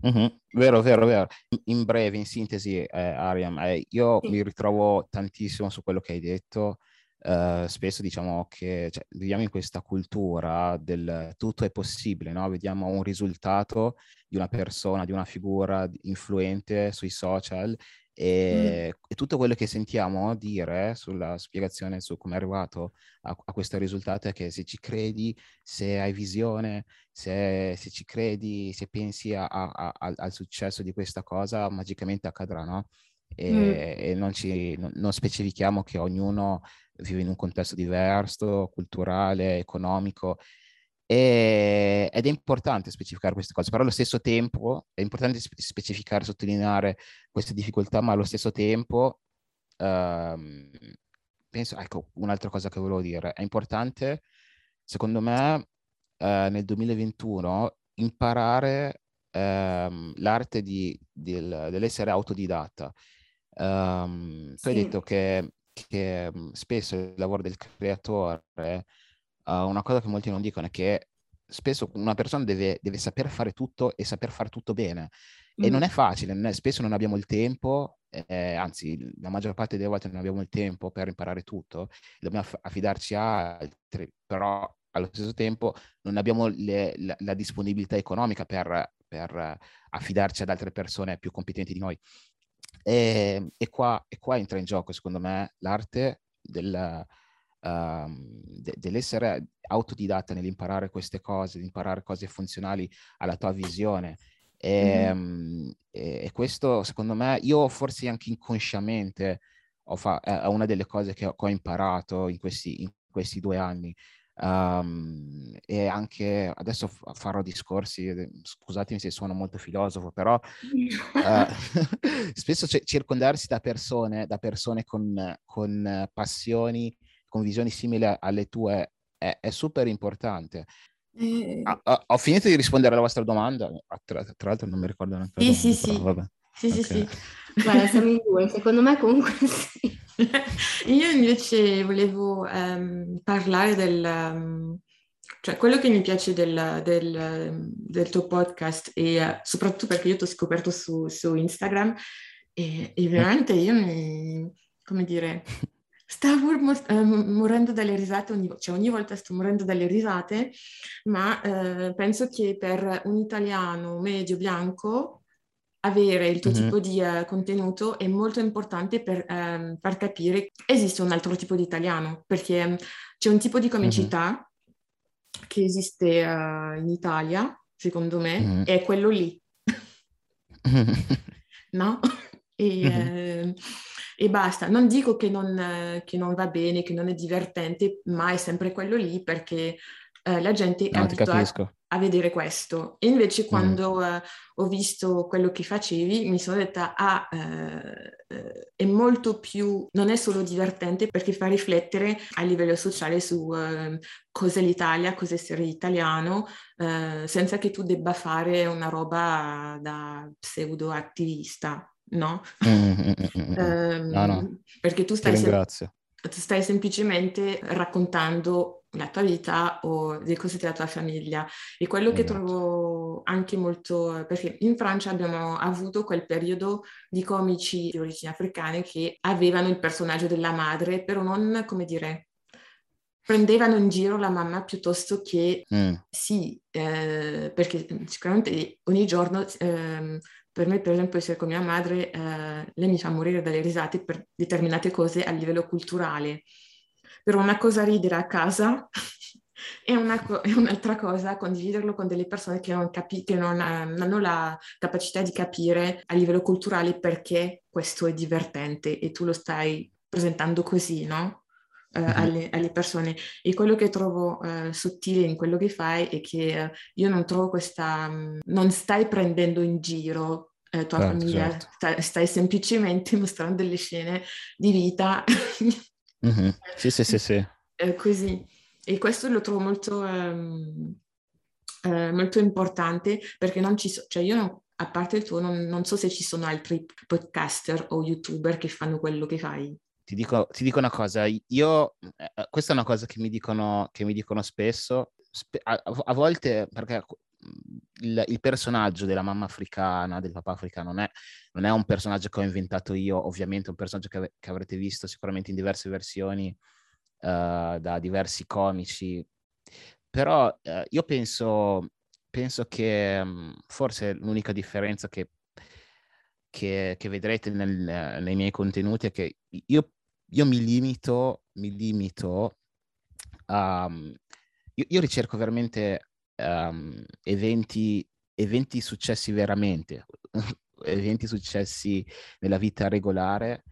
Mm-hmm. Vero, vero, vero. In breve, in sintesi, eh, Ariam, eh, io sì. mi ritrovo tantissimo su quello che hai detto. Uh, spesso diciamo che cioè, viviamo in questa cultura del tutto è possibile, no? Vediamo un risultato di una persona, di una figura influente sui social e, mm. e, tutto quello che sentiamo dire sulla spiegazione su come è arrivato a, a, questo risultato è che se ci credi, se hai visione, se, se ci credi, se pensi a, a, al successo di questa cosa, magicamente accadrà, no? E, mm. e non, ci, non, non specifichiamo che ognuno vive in un contesto diverso, culturale, economico e, ed è importante specificare queste cose, però allo stesso tempo è importante specificare, sottolineare queste difficoltà, ma allo stesso tempo ehm, penso, ecco, un'altra cosa che volevo dire, è importante, secondo me, eh, nel 2021 imparare ehm, l'arte di, del, dell'essere autodidatta. Um, sì. Tu hai detto che, che spesso il lavoro del creatore uh, una cosa che molti non dicono è che spesso una persona deve, deve saper fare tutto e saper fare tutto bene. Mm. E non è facile, non è, spesso non abbiamo il tempo, eh, anzi la maggior parte delle volte non abbiamo il tempo per imparare tutto, dobbiamo affidarci a altri, però allo stesso tempo non abbiamo le, la, la, disponibilità economica per, per, affidarci ad altre persone più competenti di noi. E, e, qua, e qua entra in gioco, secondo me, l'arte del, uh, de- dell'essere autodidatta nell'imparare queste cose, di imparare cose funzionali alla tua visione. E, mm-hmm. e, e, questo, secondo me, io forse anche inconsciamente ho fa- è una delle cose che ho, che ho imparato in questi, in questi, due anni. Um, e anche adesso farò discorsi, scusatemi se suono molto filosofo, però uh, spesso c- circondarsi da persone, da persone con, con passioni con visioni simili alle tue è, è super importante. Eh... Ah, ah, ho finito di rispondere alla vostra domanda, ah, tra, tra l'altro non mi ricordo neanche. Sì, sì, sì. Vabbè. Sì, okay. sì, sì. Guarda, siamo in due, secondo me comunque sì. Io invece volevo um, parlare del... Um, cioè, quello che mi piace del, del, del tuo podcast e uh, soprattutto perché io ti ho scoperto su, su Instagram e, e veramente io mi... come dire... Stavo eh, morendo dalle risate, ogni, cioè ogni volta sto morendo dalle risate, ma eh, penso che per un italiano medio bianco avere il tuo mm-hmm. tipo di uh, contenuto è molto importante per um, far capire che esiste un altro tipo di italiano, perché um, c'è un tipo di comicità mm-hmm. che esiste uh, in Italia, secondo me, mm-hmm. è quello lì. no? E, uh, e basta. Non dico che non, che non, va bene, che non è divertente, ma è sempre quello lì perché eh, la gente è abituata a vedere questo. E invece mm. quando mm. eh, ho visto quello che facevi mi sono detta, ah, eh, eh, è molto più, non è solo divertente perché fa riflettere a livello sociale su eh, cos'è l'Italia, cos'è essere italiano, eh, senza che tu debba fare una roba da pseudo attivista no? Mm, um, no, no. Perché tu stai, sem- stai semplicemente raccontando la tua vita o le cose della tua famiglia. E quello esatto. che trovo anche molto, perché in Francia abbiamo avuto quel periodo di comici di origini africane che avevano il personaggio della madre, però non, come dire, prendevano in giro la mamma piuttosto che mm. sì, eh, perché sicuramente ogni giorno eh, per me, per esempio, essere con mia madre, eh, lei mi fa morire dalle risate per determinate cose a livello culturale. Però una cosa ridere a casa E, una co- e un'altra cosa, condividerlo con delle persone che non, capi- che non ha- non hanno la capacità di capire a livello culturale perché questo è divertente e tu lo stai presentando così, no? Eh, Mhm. alle, alle persone. E quello che trovo eh, sottile in quello che fai è che eh, io non trovo questa... mh, non stai prendendo in giro eh, tua Certo, famiglia, certo. stai, stai semplicemente mostrando delle scene di vita Mhm. Sì, sì, sì, sì. eh, così. E questo lo trovo molto, ehm, eh, molto importante perché non ci so, cioè io non- a parte il tuo, non, non so se ci sono altri podcaster o youtuber che fanno quello che fai. Ti dico, ti dico una cosa, io, eh, eh, questa è una cosa che mi dicono, che mi dicono spesso, spe- a, a volte perché il, il personaggio della mamma africana, del papà africano, non è, non è un personaggio che ho inventato io, ovviamente è un personaggio che, che avrete visto sicuramente in diverse versioni eh, da diversi comici, però eh, io penso, penso che mh, forse l'unica differenza che, che, che vedrete nel- nei miei contenuti è che io, io mi limito, mi limito a... Io, io ricerco veramente ehm, eventi, eventi successi veramente, eventi successi nella vita regolare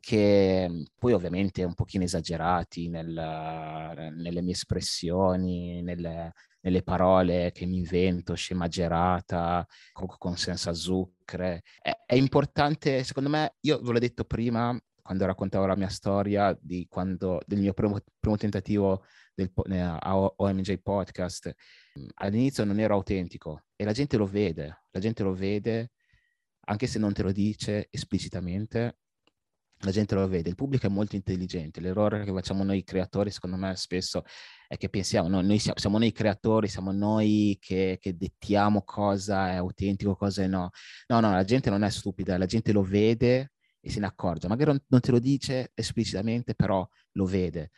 che poi ovviamente un pochino esagerati nel- nelle mie espressioni, nelle, nelle parole che mi invento, scemagerata, con, con senza zucchero. È, è importante, secondo me, io ve l'ho detto prima, quando raccontavo la mia storia quando, del mio primo, primo tentativo del, eh, a OMJ Podcast, mh, all'inizio non ero autentico e la gente lo vede, la gente lo vede anche se non te lo dice esplicitamente, la gente lo vede, il pubblico è molto intelligente, l'errore che facciamo noi creatori secondo me spesso è che pensiamo, no, noi siamo, siamo noi creatori, siamo noi che, che dettiamo cosa è autentico, cosa è no. No, no, la gente non è stupida, la gente lo vede e se ne accorge, magari non, te lo dice esplicitamente, però lo vede.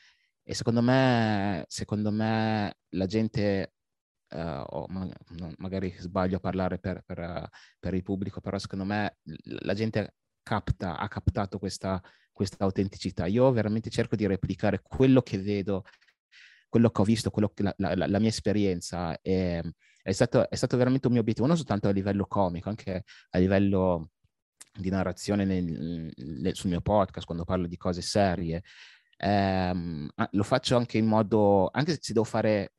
E secondo me, secondo me la gente, no, magari sbaglio a parlare per, per, per il pubblico, però secondo me la gente capta, ha captato questa, questa autenticità. Io veramente cerco di replicare quello che vedo, quello che ho visto, che- la, la- la mia esperienza. È, è stato, è stato veramente un mio obiettivo, non soltanto a livello comico, anche a livello di narrazione nel- nel- sul mio podcast, quando parlo di cose serie. Ehm, lo faccio anche in modo, anche se devo fare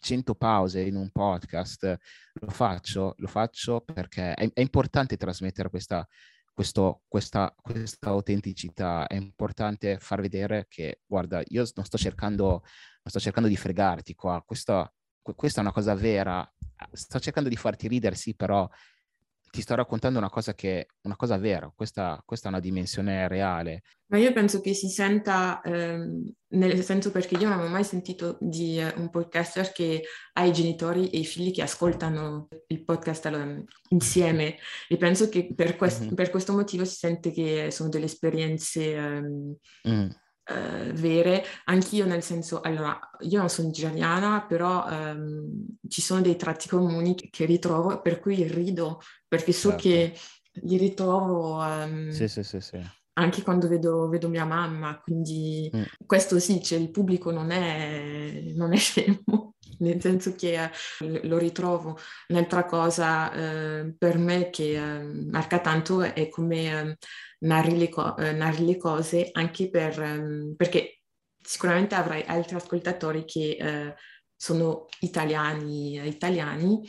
100 pause in un podcast, lo faccio, lo faccio perché è, è importante trasmettere questa, questo- questa, questa autenticità, è importante far vedere che, guarda, io non sto cercando, non sto cercando di fregarti qua, questa, que- questa è una cosa vera, sto cercando di farti ridere, sì, però ti sto raccontando una cosa che, una cosa vera, questa, questa è una dimensione reale. Ma io penso che si senta, ehm, nel senso perché io non ho mai sentito di eh, un podcaster che ha i genitori e i figli che ascoltano il podcast insieme e penso che per, quest- Mhm. per questo motivo si sente che sono delle esperienze ehm, Mm, eh, vere, anch'io nel senso, allora, io non sono nigeriana, però ehm, ci sono dei tratti comuni che, ritrovo, per cui rido, perché so Certo. che li ritrovo ehm, Sì, sì, sì, sì. anche quando vedo, vedo mia mamma, quindi Mm. questo sì, cioè, il pubblico non è, non è scemo, nel senso che eh, lo ritrovo. Un'altra cosa eh, per me che eh, marca tanto è come eh, narri, le co- eh, narri le cose, anche per, ehm, perché sicuramente avrai altri ascoltatori che eh, sono italiani, italiani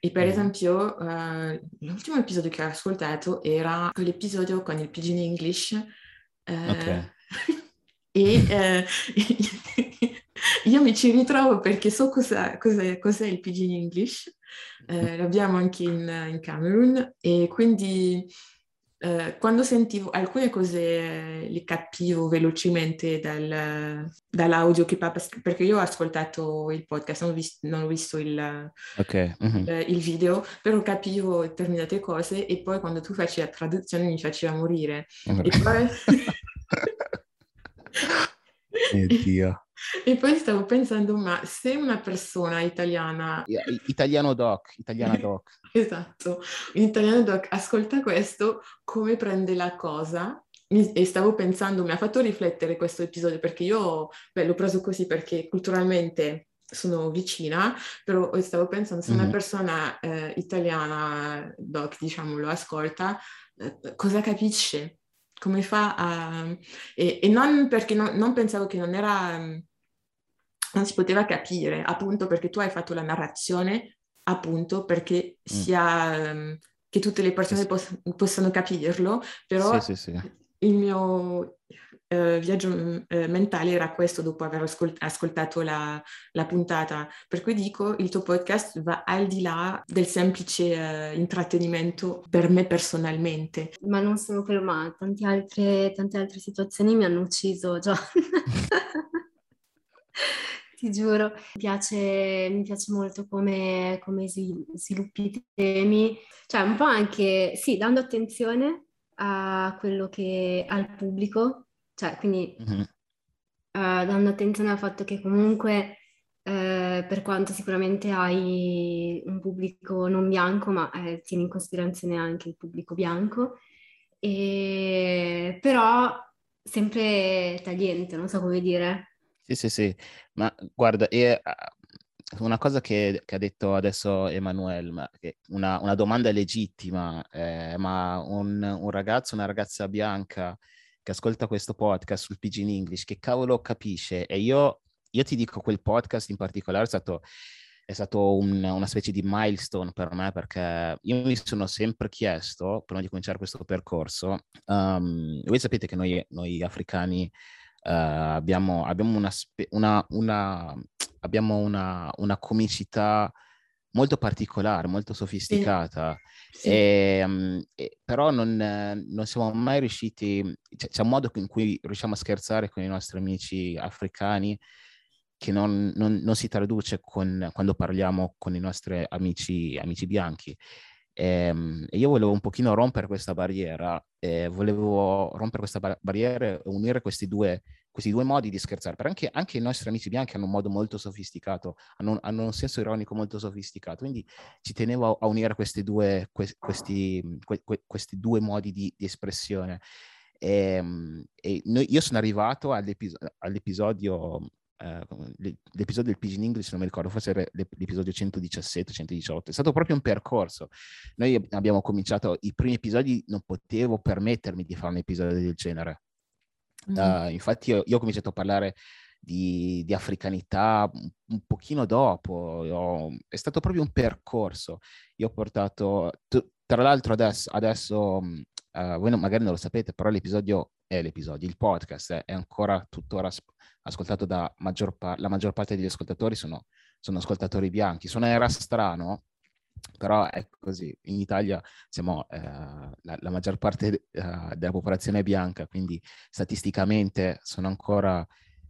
e per Mhm. esempio eh, l'ultimo episodio che ho ascoltato era quell'episodio con il Pidgin English eh, Ok. e io mi ci ritrovo perché so cosa, cos'è, cos'è il Pidgin English, eh, l'abbiamo anche in, in Camerun e quindi eh, quando sentivo alcune cose eh, le capivo velocemente dal- dall'audio che papa, perché io ho ascoltato il podcast, non ho, vis- non ho visto il, Ok. mhm. eh, il video, però capivo determinate cose e poi quando tu facevi la traduzione mi faceva morire. E poi, Mio Dio. e poi stavo pensando, ma se una persona italiana, Italiano doc, italiana doc. esatto, un italiano doc ascolta questo, come prende la cosa? e stavo pensando, mi ha fatto riflettere questo episodio perché io beh, l'ho preso così perché culturalmente sono vicina, però stavo pensando se una persona eh, italiana, doc, diciamo, lo ascolta, eh, cosa capisce? Come fa a... E, e non perché no, non pensavo che non era... non si poteva capire, appunto perché tu hai fatto la narrazione, appunto perché mm. sia... Mm. che tutte le persone poss- possano capirlo, però sì, sì, sì il mio eh, viaggio eh, mentale era questo dopo aver ascolt- ascoltato la, la, puntata. Per cui dico, il tuo podcast va al di là del semplice eh, intrattenimento per me personalmente. Ma non solo quello, ma tante altre, tante altre situazioni mi hanno ucciso già. Ti giuro, mi piace, mi piace molto come, come sviluppi i temi, cioè un po' anche, sì, dando attenzione a quello che al pubblico, cioè quindi mm-hmm. uh, dando attenzione al fatto che comunque uh, per quanto sicuramente hai un pubblico non bianco, ma eh, tieni in considerazione anche il pubblico bianco, e... però sempre tagliente, non so come dire. Sì, sì, sì, ma guarda, e, una cosa che, che, ha detto adesso Emanuele, una, una, domanda legittima, eh, ma un, un, ragazzo, una ragazza bianca che ascolta questo podcast sul Pidgin English, che cavolo capisce? E io, io ti dico, quel podcast in particolare è stato, è stato un, una specie di milestone per me, perché io mi sono sempre chiesto, prima di cominciare questo percorso, um, voi sapete che noi, noi africani abbiamo, abbiamo una, una, una abbiamo una, una comicità molto particolare, molto sofisticata, sì. Sì. E, um, e, però non, non, siamo mai riusciti, c'è, c'è, un modo in cui riusciamo a scherzare con i nostri amici africani che non, non, non si traduce con, quando parliamo con i nostri amici, amici bianchi. E, ehm, e, io volevo un pochino rompere questa barriera, volevo rompere questa bar- barriera e unire questi due, questi due modi di scherzare, perché anche, anche, i nostri amici bianchi hanno un modo molto sofisticato, hanno, hanno, un senso ironico molto sofisticato, quindi ci tenevo a, unire questi due, que, questi, que, questi due modi di, di espressione. E, ehm, e noi, io sono arrivato all'episodio, all'episodio l'episodio del Pidgin English, non mi ricordo, forse era l'episodio 117-118, è stato proprio un percorso. Noi abbiamo cominciato, i primi episodi non potevo permettermi di fare un episodio del genere, Uh, infatti io, io, ho cominciato a parlare di, di africanità un, pochino dopo, ho, è stato proprio un percorso. Io ho portato, tra l'altro adesso, adesso uh, voi non, magari non lo sapete, però l'episodio è l'episodio, il podcast è, ancora tuttora ascoltato da maggior pa- la maggior parte degli ascoltatori sono, sono ascoltatori bianchi. Suonerà strano, però è così, in Italia siamo, eh, la, la, maggior parte eh, della popolazione è bianca, quindi statisticamente sono ancora,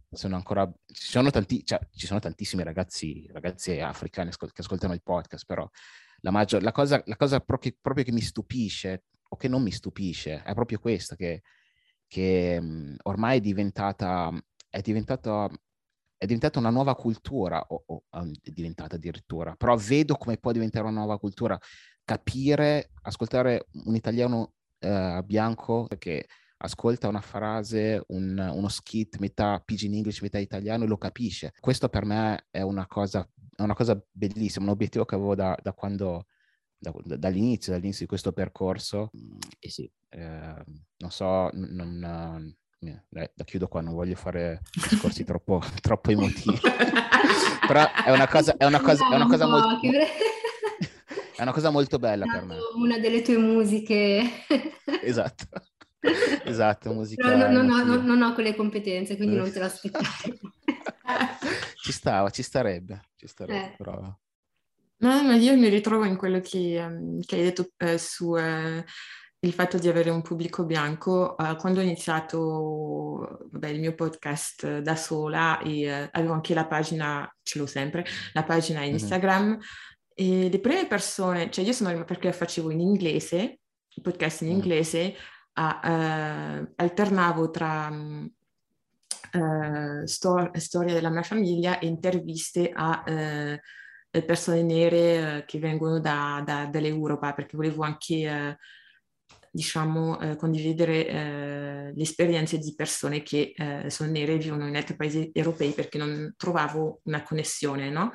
sono ancora ci, sono tanti, cioè, ci sono tantissimi ragazzi, ragazzi africani che ascoltano il podcast, però la, maggior, la cosa, la cosa proprio, proprio, che mi stupisce, o che non mi stupisce, è proprio questa, che, che um, ormai è diventata, è diventata è diventata una nuova cultura, o, o è diventata addirittura, però vedo come può diventare una nuova cultura, capire, ascoltare un italiano eh, bianco che ascolta una frase, un, uno skit metà pidgin English, metà italiano e lo capisce. Questo per me è una cosa, è una cosa bellissima, un obiettivo che avevo da, da quando, dall'inizio, dall'inizio di questo percorso. E sì, eh, non so, non, dai, la chiudo qua, non voglio fare discorsi troppo, troppo emotivi. Però è una cosa, è una cosa, è una cosa molto... È una cosa molto bella per me. Una delle tue musiche. esatto. Esatto, musica. Però non, non, ho, non, ho, quelle competenze, quindi non te l'aspettare. ci stava, ci starebbe, ci starebbe, eh. però... No, ma io mi ritrovo in quello che, um, che hai detto eh, su... Eh, il fatto di avere un pubblico bianco, uh, quando ho iniziato vabbè, il mio podcast da sola e uh, avevo anche la pagina, ce l'ho sempre, la pagina mhm. Instagram, mm-hmm. e le prime persone, cioè io sono perché facevo in inglese, il podcast in mm. inglese, uh, alternavo tra stor- storia della mia famiglia e interviste a persone nere che vengono da, da, dall'Europa, perché volevo anche diciamo, eh, condividere eh, le esperienze di persone che eh, sono nere e vivono in altri paesi europei perché non trovavo una connessione no?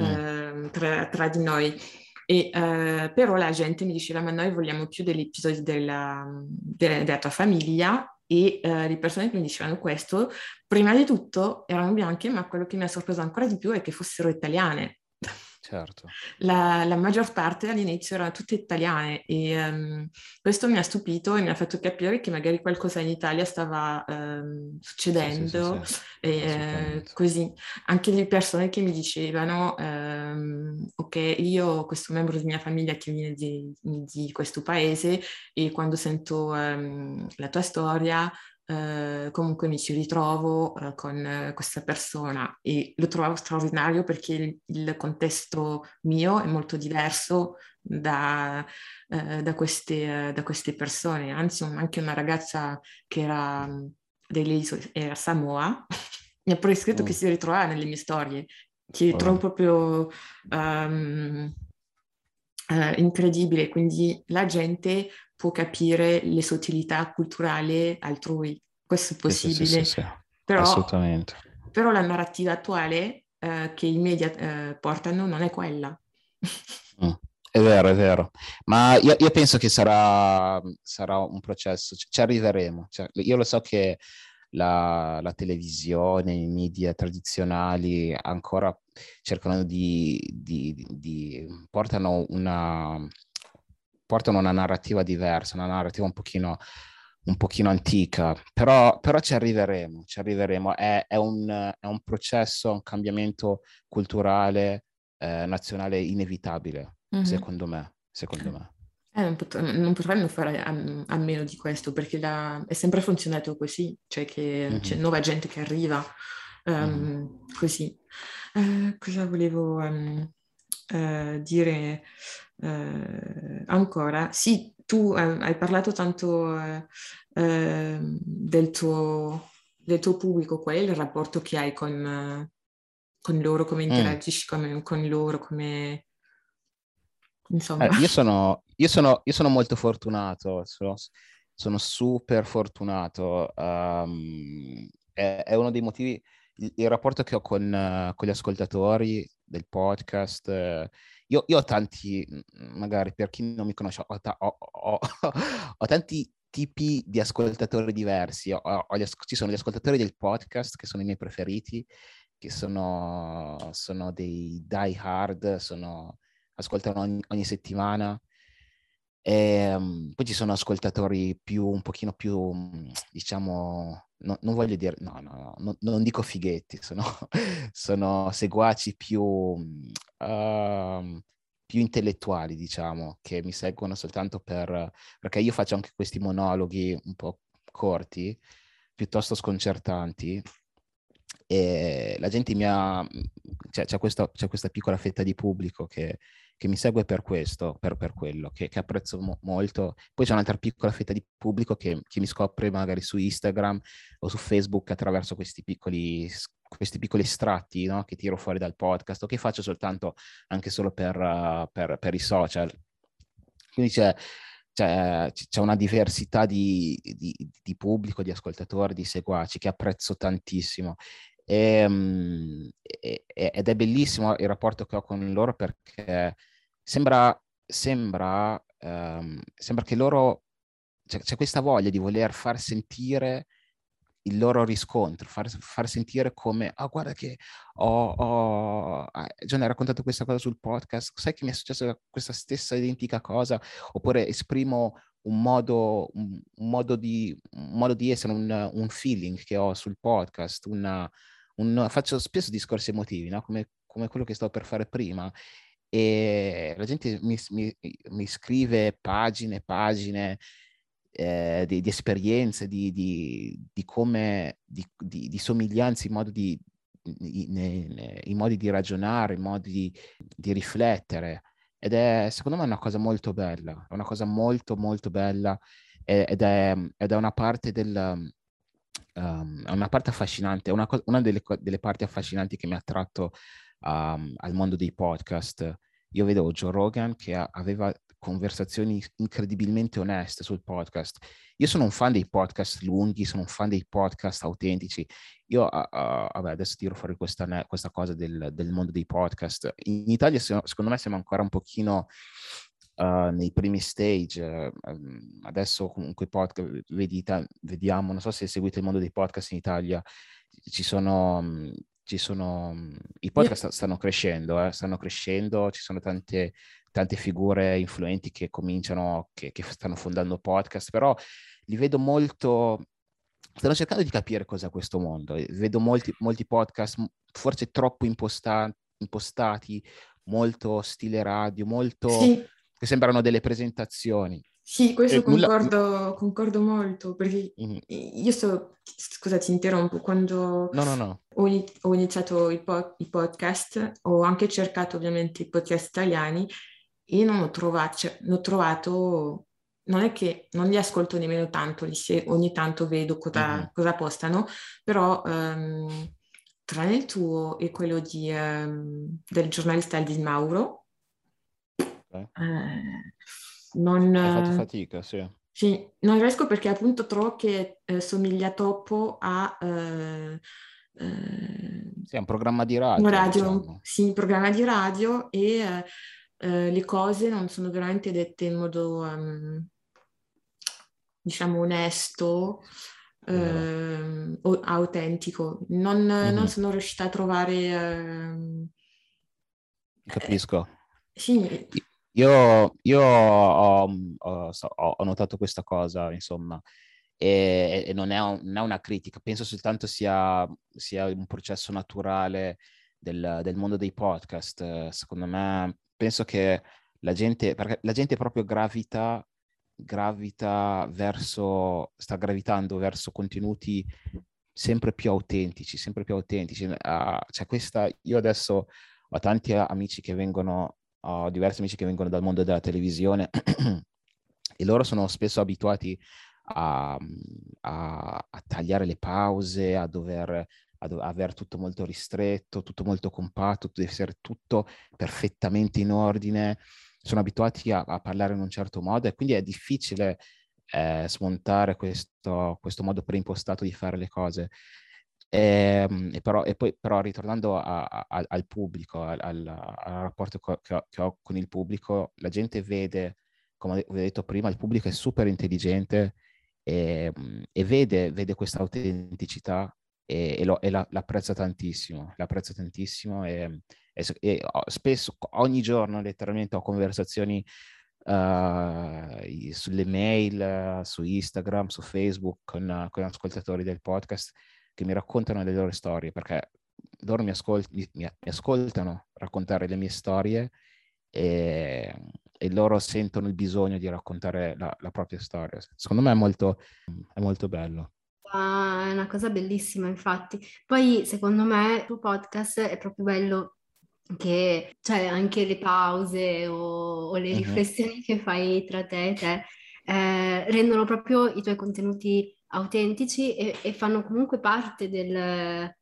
Mm. Ehm, tra, tra di noi. E, eh, però la gente mi diceva, ma noi vogliamo più degli episodi della, della, della tua famiglia e eh, le persone che mi dicevano questo, prima di tutto erano bianche, ma quello che mi ha sorpreso ancora di più è che fossero italiane. Certo. La, la maggior parte all'inizio erano tutte italiane e um, questo mi ha stupito e mi ha fatto capire che magari qualcosa in Italia stava um, succedendo Sì, sì, sì, e Assolutamente. così. Anche le persone che mi dicevano, ehm, ok, io ho questo membro di mia famiglia che viene di, di questo paese e quando sento ehm, la tua storia eh, comunque mi ci ritrovo eh, con eh, questa persona e lo trovavo straordinario perché il, il contesto mio è molto diverso da, eh, da queste, da queste persone. Anzi, un- anche una ragazza che era mh, delle isole, era Samoa, mi ha pure scritto che Mm. si ritrovava nelle mie storie, che Oh. trovo proprio ehm, eh, incredibile. Quindi la gente può capire le sottilità culturali altrui. Questo è Sì, sì, sì, possibile. sì. Però, Assolutamente. però la narrativa attuale eh, che i media eh, portano non è quella. Mm. È vero, è vero. Ma io, io penso che sarà, sarà un processo, ci, ci arriveremo. Cioè, io lo so che la, la televisione, i media tradizionali ancora cercano di, di- di- di- portano una, portano una narrativa diversa, una narrativa un pochino, un pochino antica, però, però ci arriveremo, ci arriveremo. È, è un, è un processo, un cambiamento culturale, eh, nazionale inevitabile, Mhm. secondo me, secondo me. Eh, non, pot- non potremmo fare a, a meno di questo perché la- è sempre funzionato così, cioè che c'è Mhm. nuova gente che arriva ehm, così. Eh, cosa volevo ehm, eh, dire eh, ancora? Sì, tu hai parlato tanto eh, ehm, del tuo, del tuo pubblico, qual è il rapporto che hai con, con loro, come interagisci con, con loro, come... Insomma. Eh, io sono, io sono, io sono molto fortunato, sono, sono super fortunato. ehm, è, è uno dei motivi, il, rapporto che ho con, eh, con gli ascoltatori del podcast. eh, io, io ho tanti, magari per chi non mi conosce, ho, ta- ho- ho- ho tanti tipi di ascoltatori diversi. Asco- ci sono gli ascoltatori del podcast che sono i miei preferiti, che sono, sono dei die hard, sono ascoltano ogni, ogni settimana. Ehm, poi ci sono ascoltatori più, un pochino più, diciamo, no- non voglio dire, no, no, no, non, dico fighetti, sono, sono seguaci più, ehm, più intellettuali, diciamo, che mi seguono soltanto per, perché io faccio anche questi monologhi un po' corti, piuttosto sconcertanti, e la gente mi ha, c'è, c'è questa, c'è questa piccola fetta di pubblico che, che mi segue per questo, per, per quello, che, che apprezzo mo- molto. Poi c'è un'altra piccola fetta di pubblico che, che mi scopre magari su Instagram o su Facebook attraverso questi piccoli, questi piccoli estratti no? che tiro fuori dal podcast o che faccio soltanto anche solo per, uh, per, per i social. Quindi c'è, c'è, c'è una diversità di, di, di pubblico, di ascoltatori, di seguaci che apprezzo tantissimo. E, mm, e- ed è bellissimo il rapporto che ho con loro perché sembra, sembra, ehm, sembra che loro, c'è, c'è questa voglia di voler far sentire il loro riscontro, far, far sentire come, ah guarda che ho, ho... ah, John hai raccontato questa cosa sul podcast, sai che mi è successa questa stessa identica cosa? Oppure esprimo un modo, un, modo, di, un modo di essere, un, feeling che ho sul podcast, una, un- faccio spesso discorsi emotivi, no? come, come quello che stavo per fare prima, e la gente mi, mi- mi scrive pagine e pagine eh, di, di esperienze, di, di- di come, di, somiglianze, in, modo di, in, in- in modi di ragionare, in modi di, riflettere. Ed è, secondo me, una cosa molto bella, una cosa molto, molto bella ed è, ed è una parte del... um, una parte affascinante, una, co- una delle, delle parti affascinanti che mi ha attratto um, al mondo dei podcast. Io vedevo Joe Rogan che a- aveva conversazioni incredibilmente oneste sul podcast. Io sono un fan dei podcast lunghi, sono un fan dei podcast autentici. Io, uh, vabbè, adesso tiro fuori questa, questa cosa del, del, mondo dei podcast. In Italia, secondo me, siamo ancora un pochino uh, nei primi stage. Uh, adesso comunque podcast, vedi, vediamo, non so se seguite il mondo dei podcast in Italia, ci sono... Ci sono, I podcast stanno crescendo, eh, stanno crescendo, ci sono tante, tante figure influenti che cominciano, che, che stanno fondando podcast, però li vedo molto, stanno cercando di capire cos'è questo mondo. Vedo molti, molti podcast forse troppo imposta- impostati, molto stile radio, molto sì che sembrano delle presentazioni. Sì, questo concordo, nulla... concordo, molto, perché mm. io so, scusa ti interrompo, quando no, no, no. Ho, ho, iniziato i, po- i, podcast, ho anche cercato ovviamente i podcast italiani e non ho trovato, cioè, ho trovato non è che non li ascolto nemmeno tanto, li se, ogni tanto vedo cosa, mm-hmm. cosa postano, però um, tranne il tuo e quello di, um, del giornalista di Mauro, eh, non, Hai fatto fatica, sì. Sì, non riesco perché appunto trovo che eh, somiglia troppo a... Eh, eh, sì, è un programma di radio. Un radio diciamo. Sì, un programma di radio e eh, eh, le cose non sono veramente dette in modo, um, diciamo, onesto, eh, autentico. Non, mm-hmm. non, sono riuscita a trovare... Ehm, Capisco. sì, io, io ho, ho, ho, notato questa cosa, insomma, e, e non, è un, non, è una critica, penso soltanto sia, sia un processo naturale del, del, mondo dei podcast. Secondo me, penso che la gente, perché la gente proprio gravita, gravita verso, sta gravitando verso contenuti sempre più autentici, sempre più autentici. Uh, cioè questa, io adesso ho tanti amici che vengono ho diversi amici che vengono dal mondo della televisione e loro sono spesso abituati a, a, a tagliare le pause, a dover a do- avere tutto molto ristretto, tutto molto compatto, deve essere tutto perfettamente in ordine, sono abituati a, a parlare in un certo modo e quindi è difficile eh, smontare questo, questo modo preimpostato di fare le cose. E, ehm, e, però, e poi però ritornando a, a, al pubblico, al, al, al rapporto co- che, ho, che, ho, con il pubblico, la gente vede, come vi ho detto prima, il pubblico è super intelligente e, e vede, vede, questa autenticità e, lo, la, l'apprezza tantissimo, l'apprezza tantissimo e, spesso, ogni giorno letteralmente ho conversazioni uh, sulle mail, su Instagram, su Facebook con, con ascoltatori del podcast che mi raccontano le loro storie, perché loro mi, ascol- mi, mi ascoltano raccontare le mie storie e, e, loro sentono il bisogno di raccontare la, la propria storia. Secondo me è molto, è molto bello. Ah, è una cosa bellissima, infatti. Poi, secondo me, il tuo podcast è proprio bello che, cioè, anche le pause o, o le uh-huh. riflessioni che fai tra te e te eh, rendono proprio i tuoi contenuti autentici e, e fanno comunque parte del,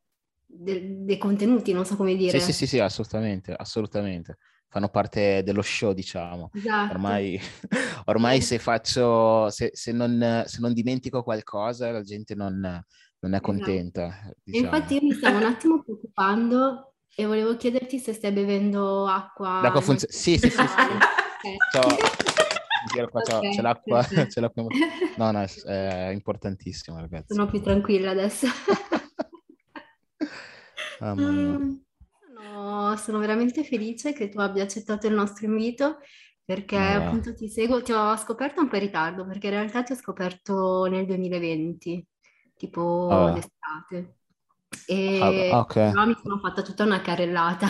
del, dei contenuti, non so come dire. Sì, sì, sì, sì, assolutamente, assolutamente. Fanno parte dello show, diciamo. Esatto. Ormai, ormai se faccio, se, se, non, se, non, dimentico qualcosa, la gente non, non è esatto. contenta. Esatto. Diciamo. Infatti io mi stavo un attimo preoccupando e volevo chiederti se stai bevendo acqua. L'acqua funziona? Sì, sì, sì. sì, sì. So, qua okay, c'è, l'acqua, c'è l'acqua. No, no, è, è importantissimo, ragazzi. Sono più tranquilla adesso. oh, mm, sono, sono, veramente felice che tu abbia accettato il nostro invito perché yeah. appunto ti seguo, ti ho scoperto un po' in ritardo perché in realtà ti ho scoperto nel 2020, tipo oh. l'estate. E ah, okay. però mi sono fatta tutta una carrellata.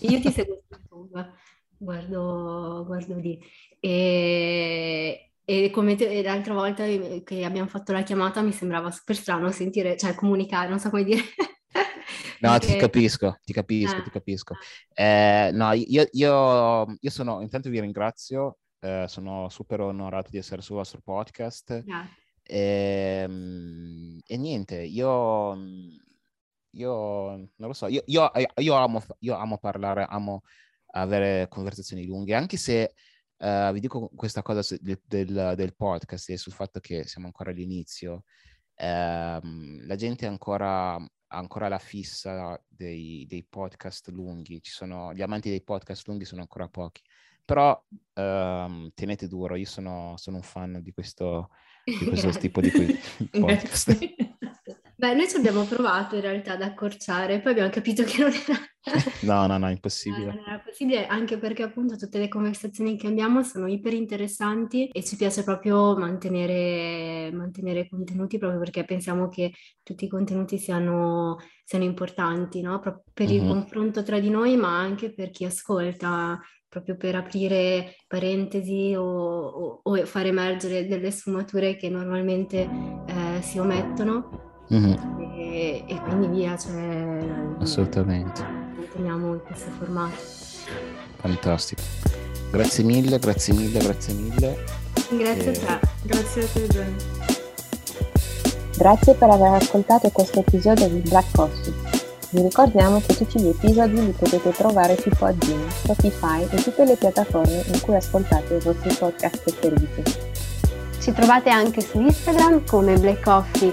Io ti seguo su YouTube, guardo, guardo lì. E, e come te, l'altra volta che abbiamo fatto la chiamata mi sembrava super strano sentire, cioè comunicare, non so come dire. No, Perché... ti capisco, ti capisco, eh. ti capisco. Eh, no, io, io, io, sono, intanto vi ringrazio, eh, sono super onorato di essere sul vostro podcast. E, e, niente, io, io non lo so, io, io, io, amo, io amo parlare, amo avere conversazioni lunghe, anche se Uh, vi dico questa cosa su, del, del, del, podcast e sul fatto che siamo ancora all'inizio. Uh, la gente ancora, ha ancora la fissa dei, dei, podcast lunghi, Ci sono, gli amanti dei podcast lunghi sono ancora pochi. Però uh, tenete duro, io sono, sono un fan di questo, di questo tipo di podcast. Beh, noi ci abbiamo provato in realtà ad accorciare, poi abbiamo capito che non era... no, no, no, impossibile. non era possibile, anche perché appunto tutte le conversazioni che abbiamo sono iper interessanti e ci piace proprio mantenere, mantenere contenuti proprio perché pensiamo che tutti i contenuti siano, siano importanti, no? Proprio per mm-hmm. il confronto tra di noi, ma anche per chi ascolta proprio per aprire parentesi o, o, o, far emergere delle sfumature che normalmente eh, si omettono Mm-hmm. E, e, quindi via, cioè, assolutamente. Manteniamo questo formato. Fantastico. Grazie mille, grazie mille, grazie mille. Grazie e... a te. Grazie a te, Jenny. Grazie per aver ascoltato questo episodio di Black Coffee. Vi ricordiamo che tutti gli episodi li potete trovare su Podbean, Spotify e tutte le piattaforme in cui ascoltate i vostri podcast preferiti. Ci trovate anche su Instagram come Black Coffee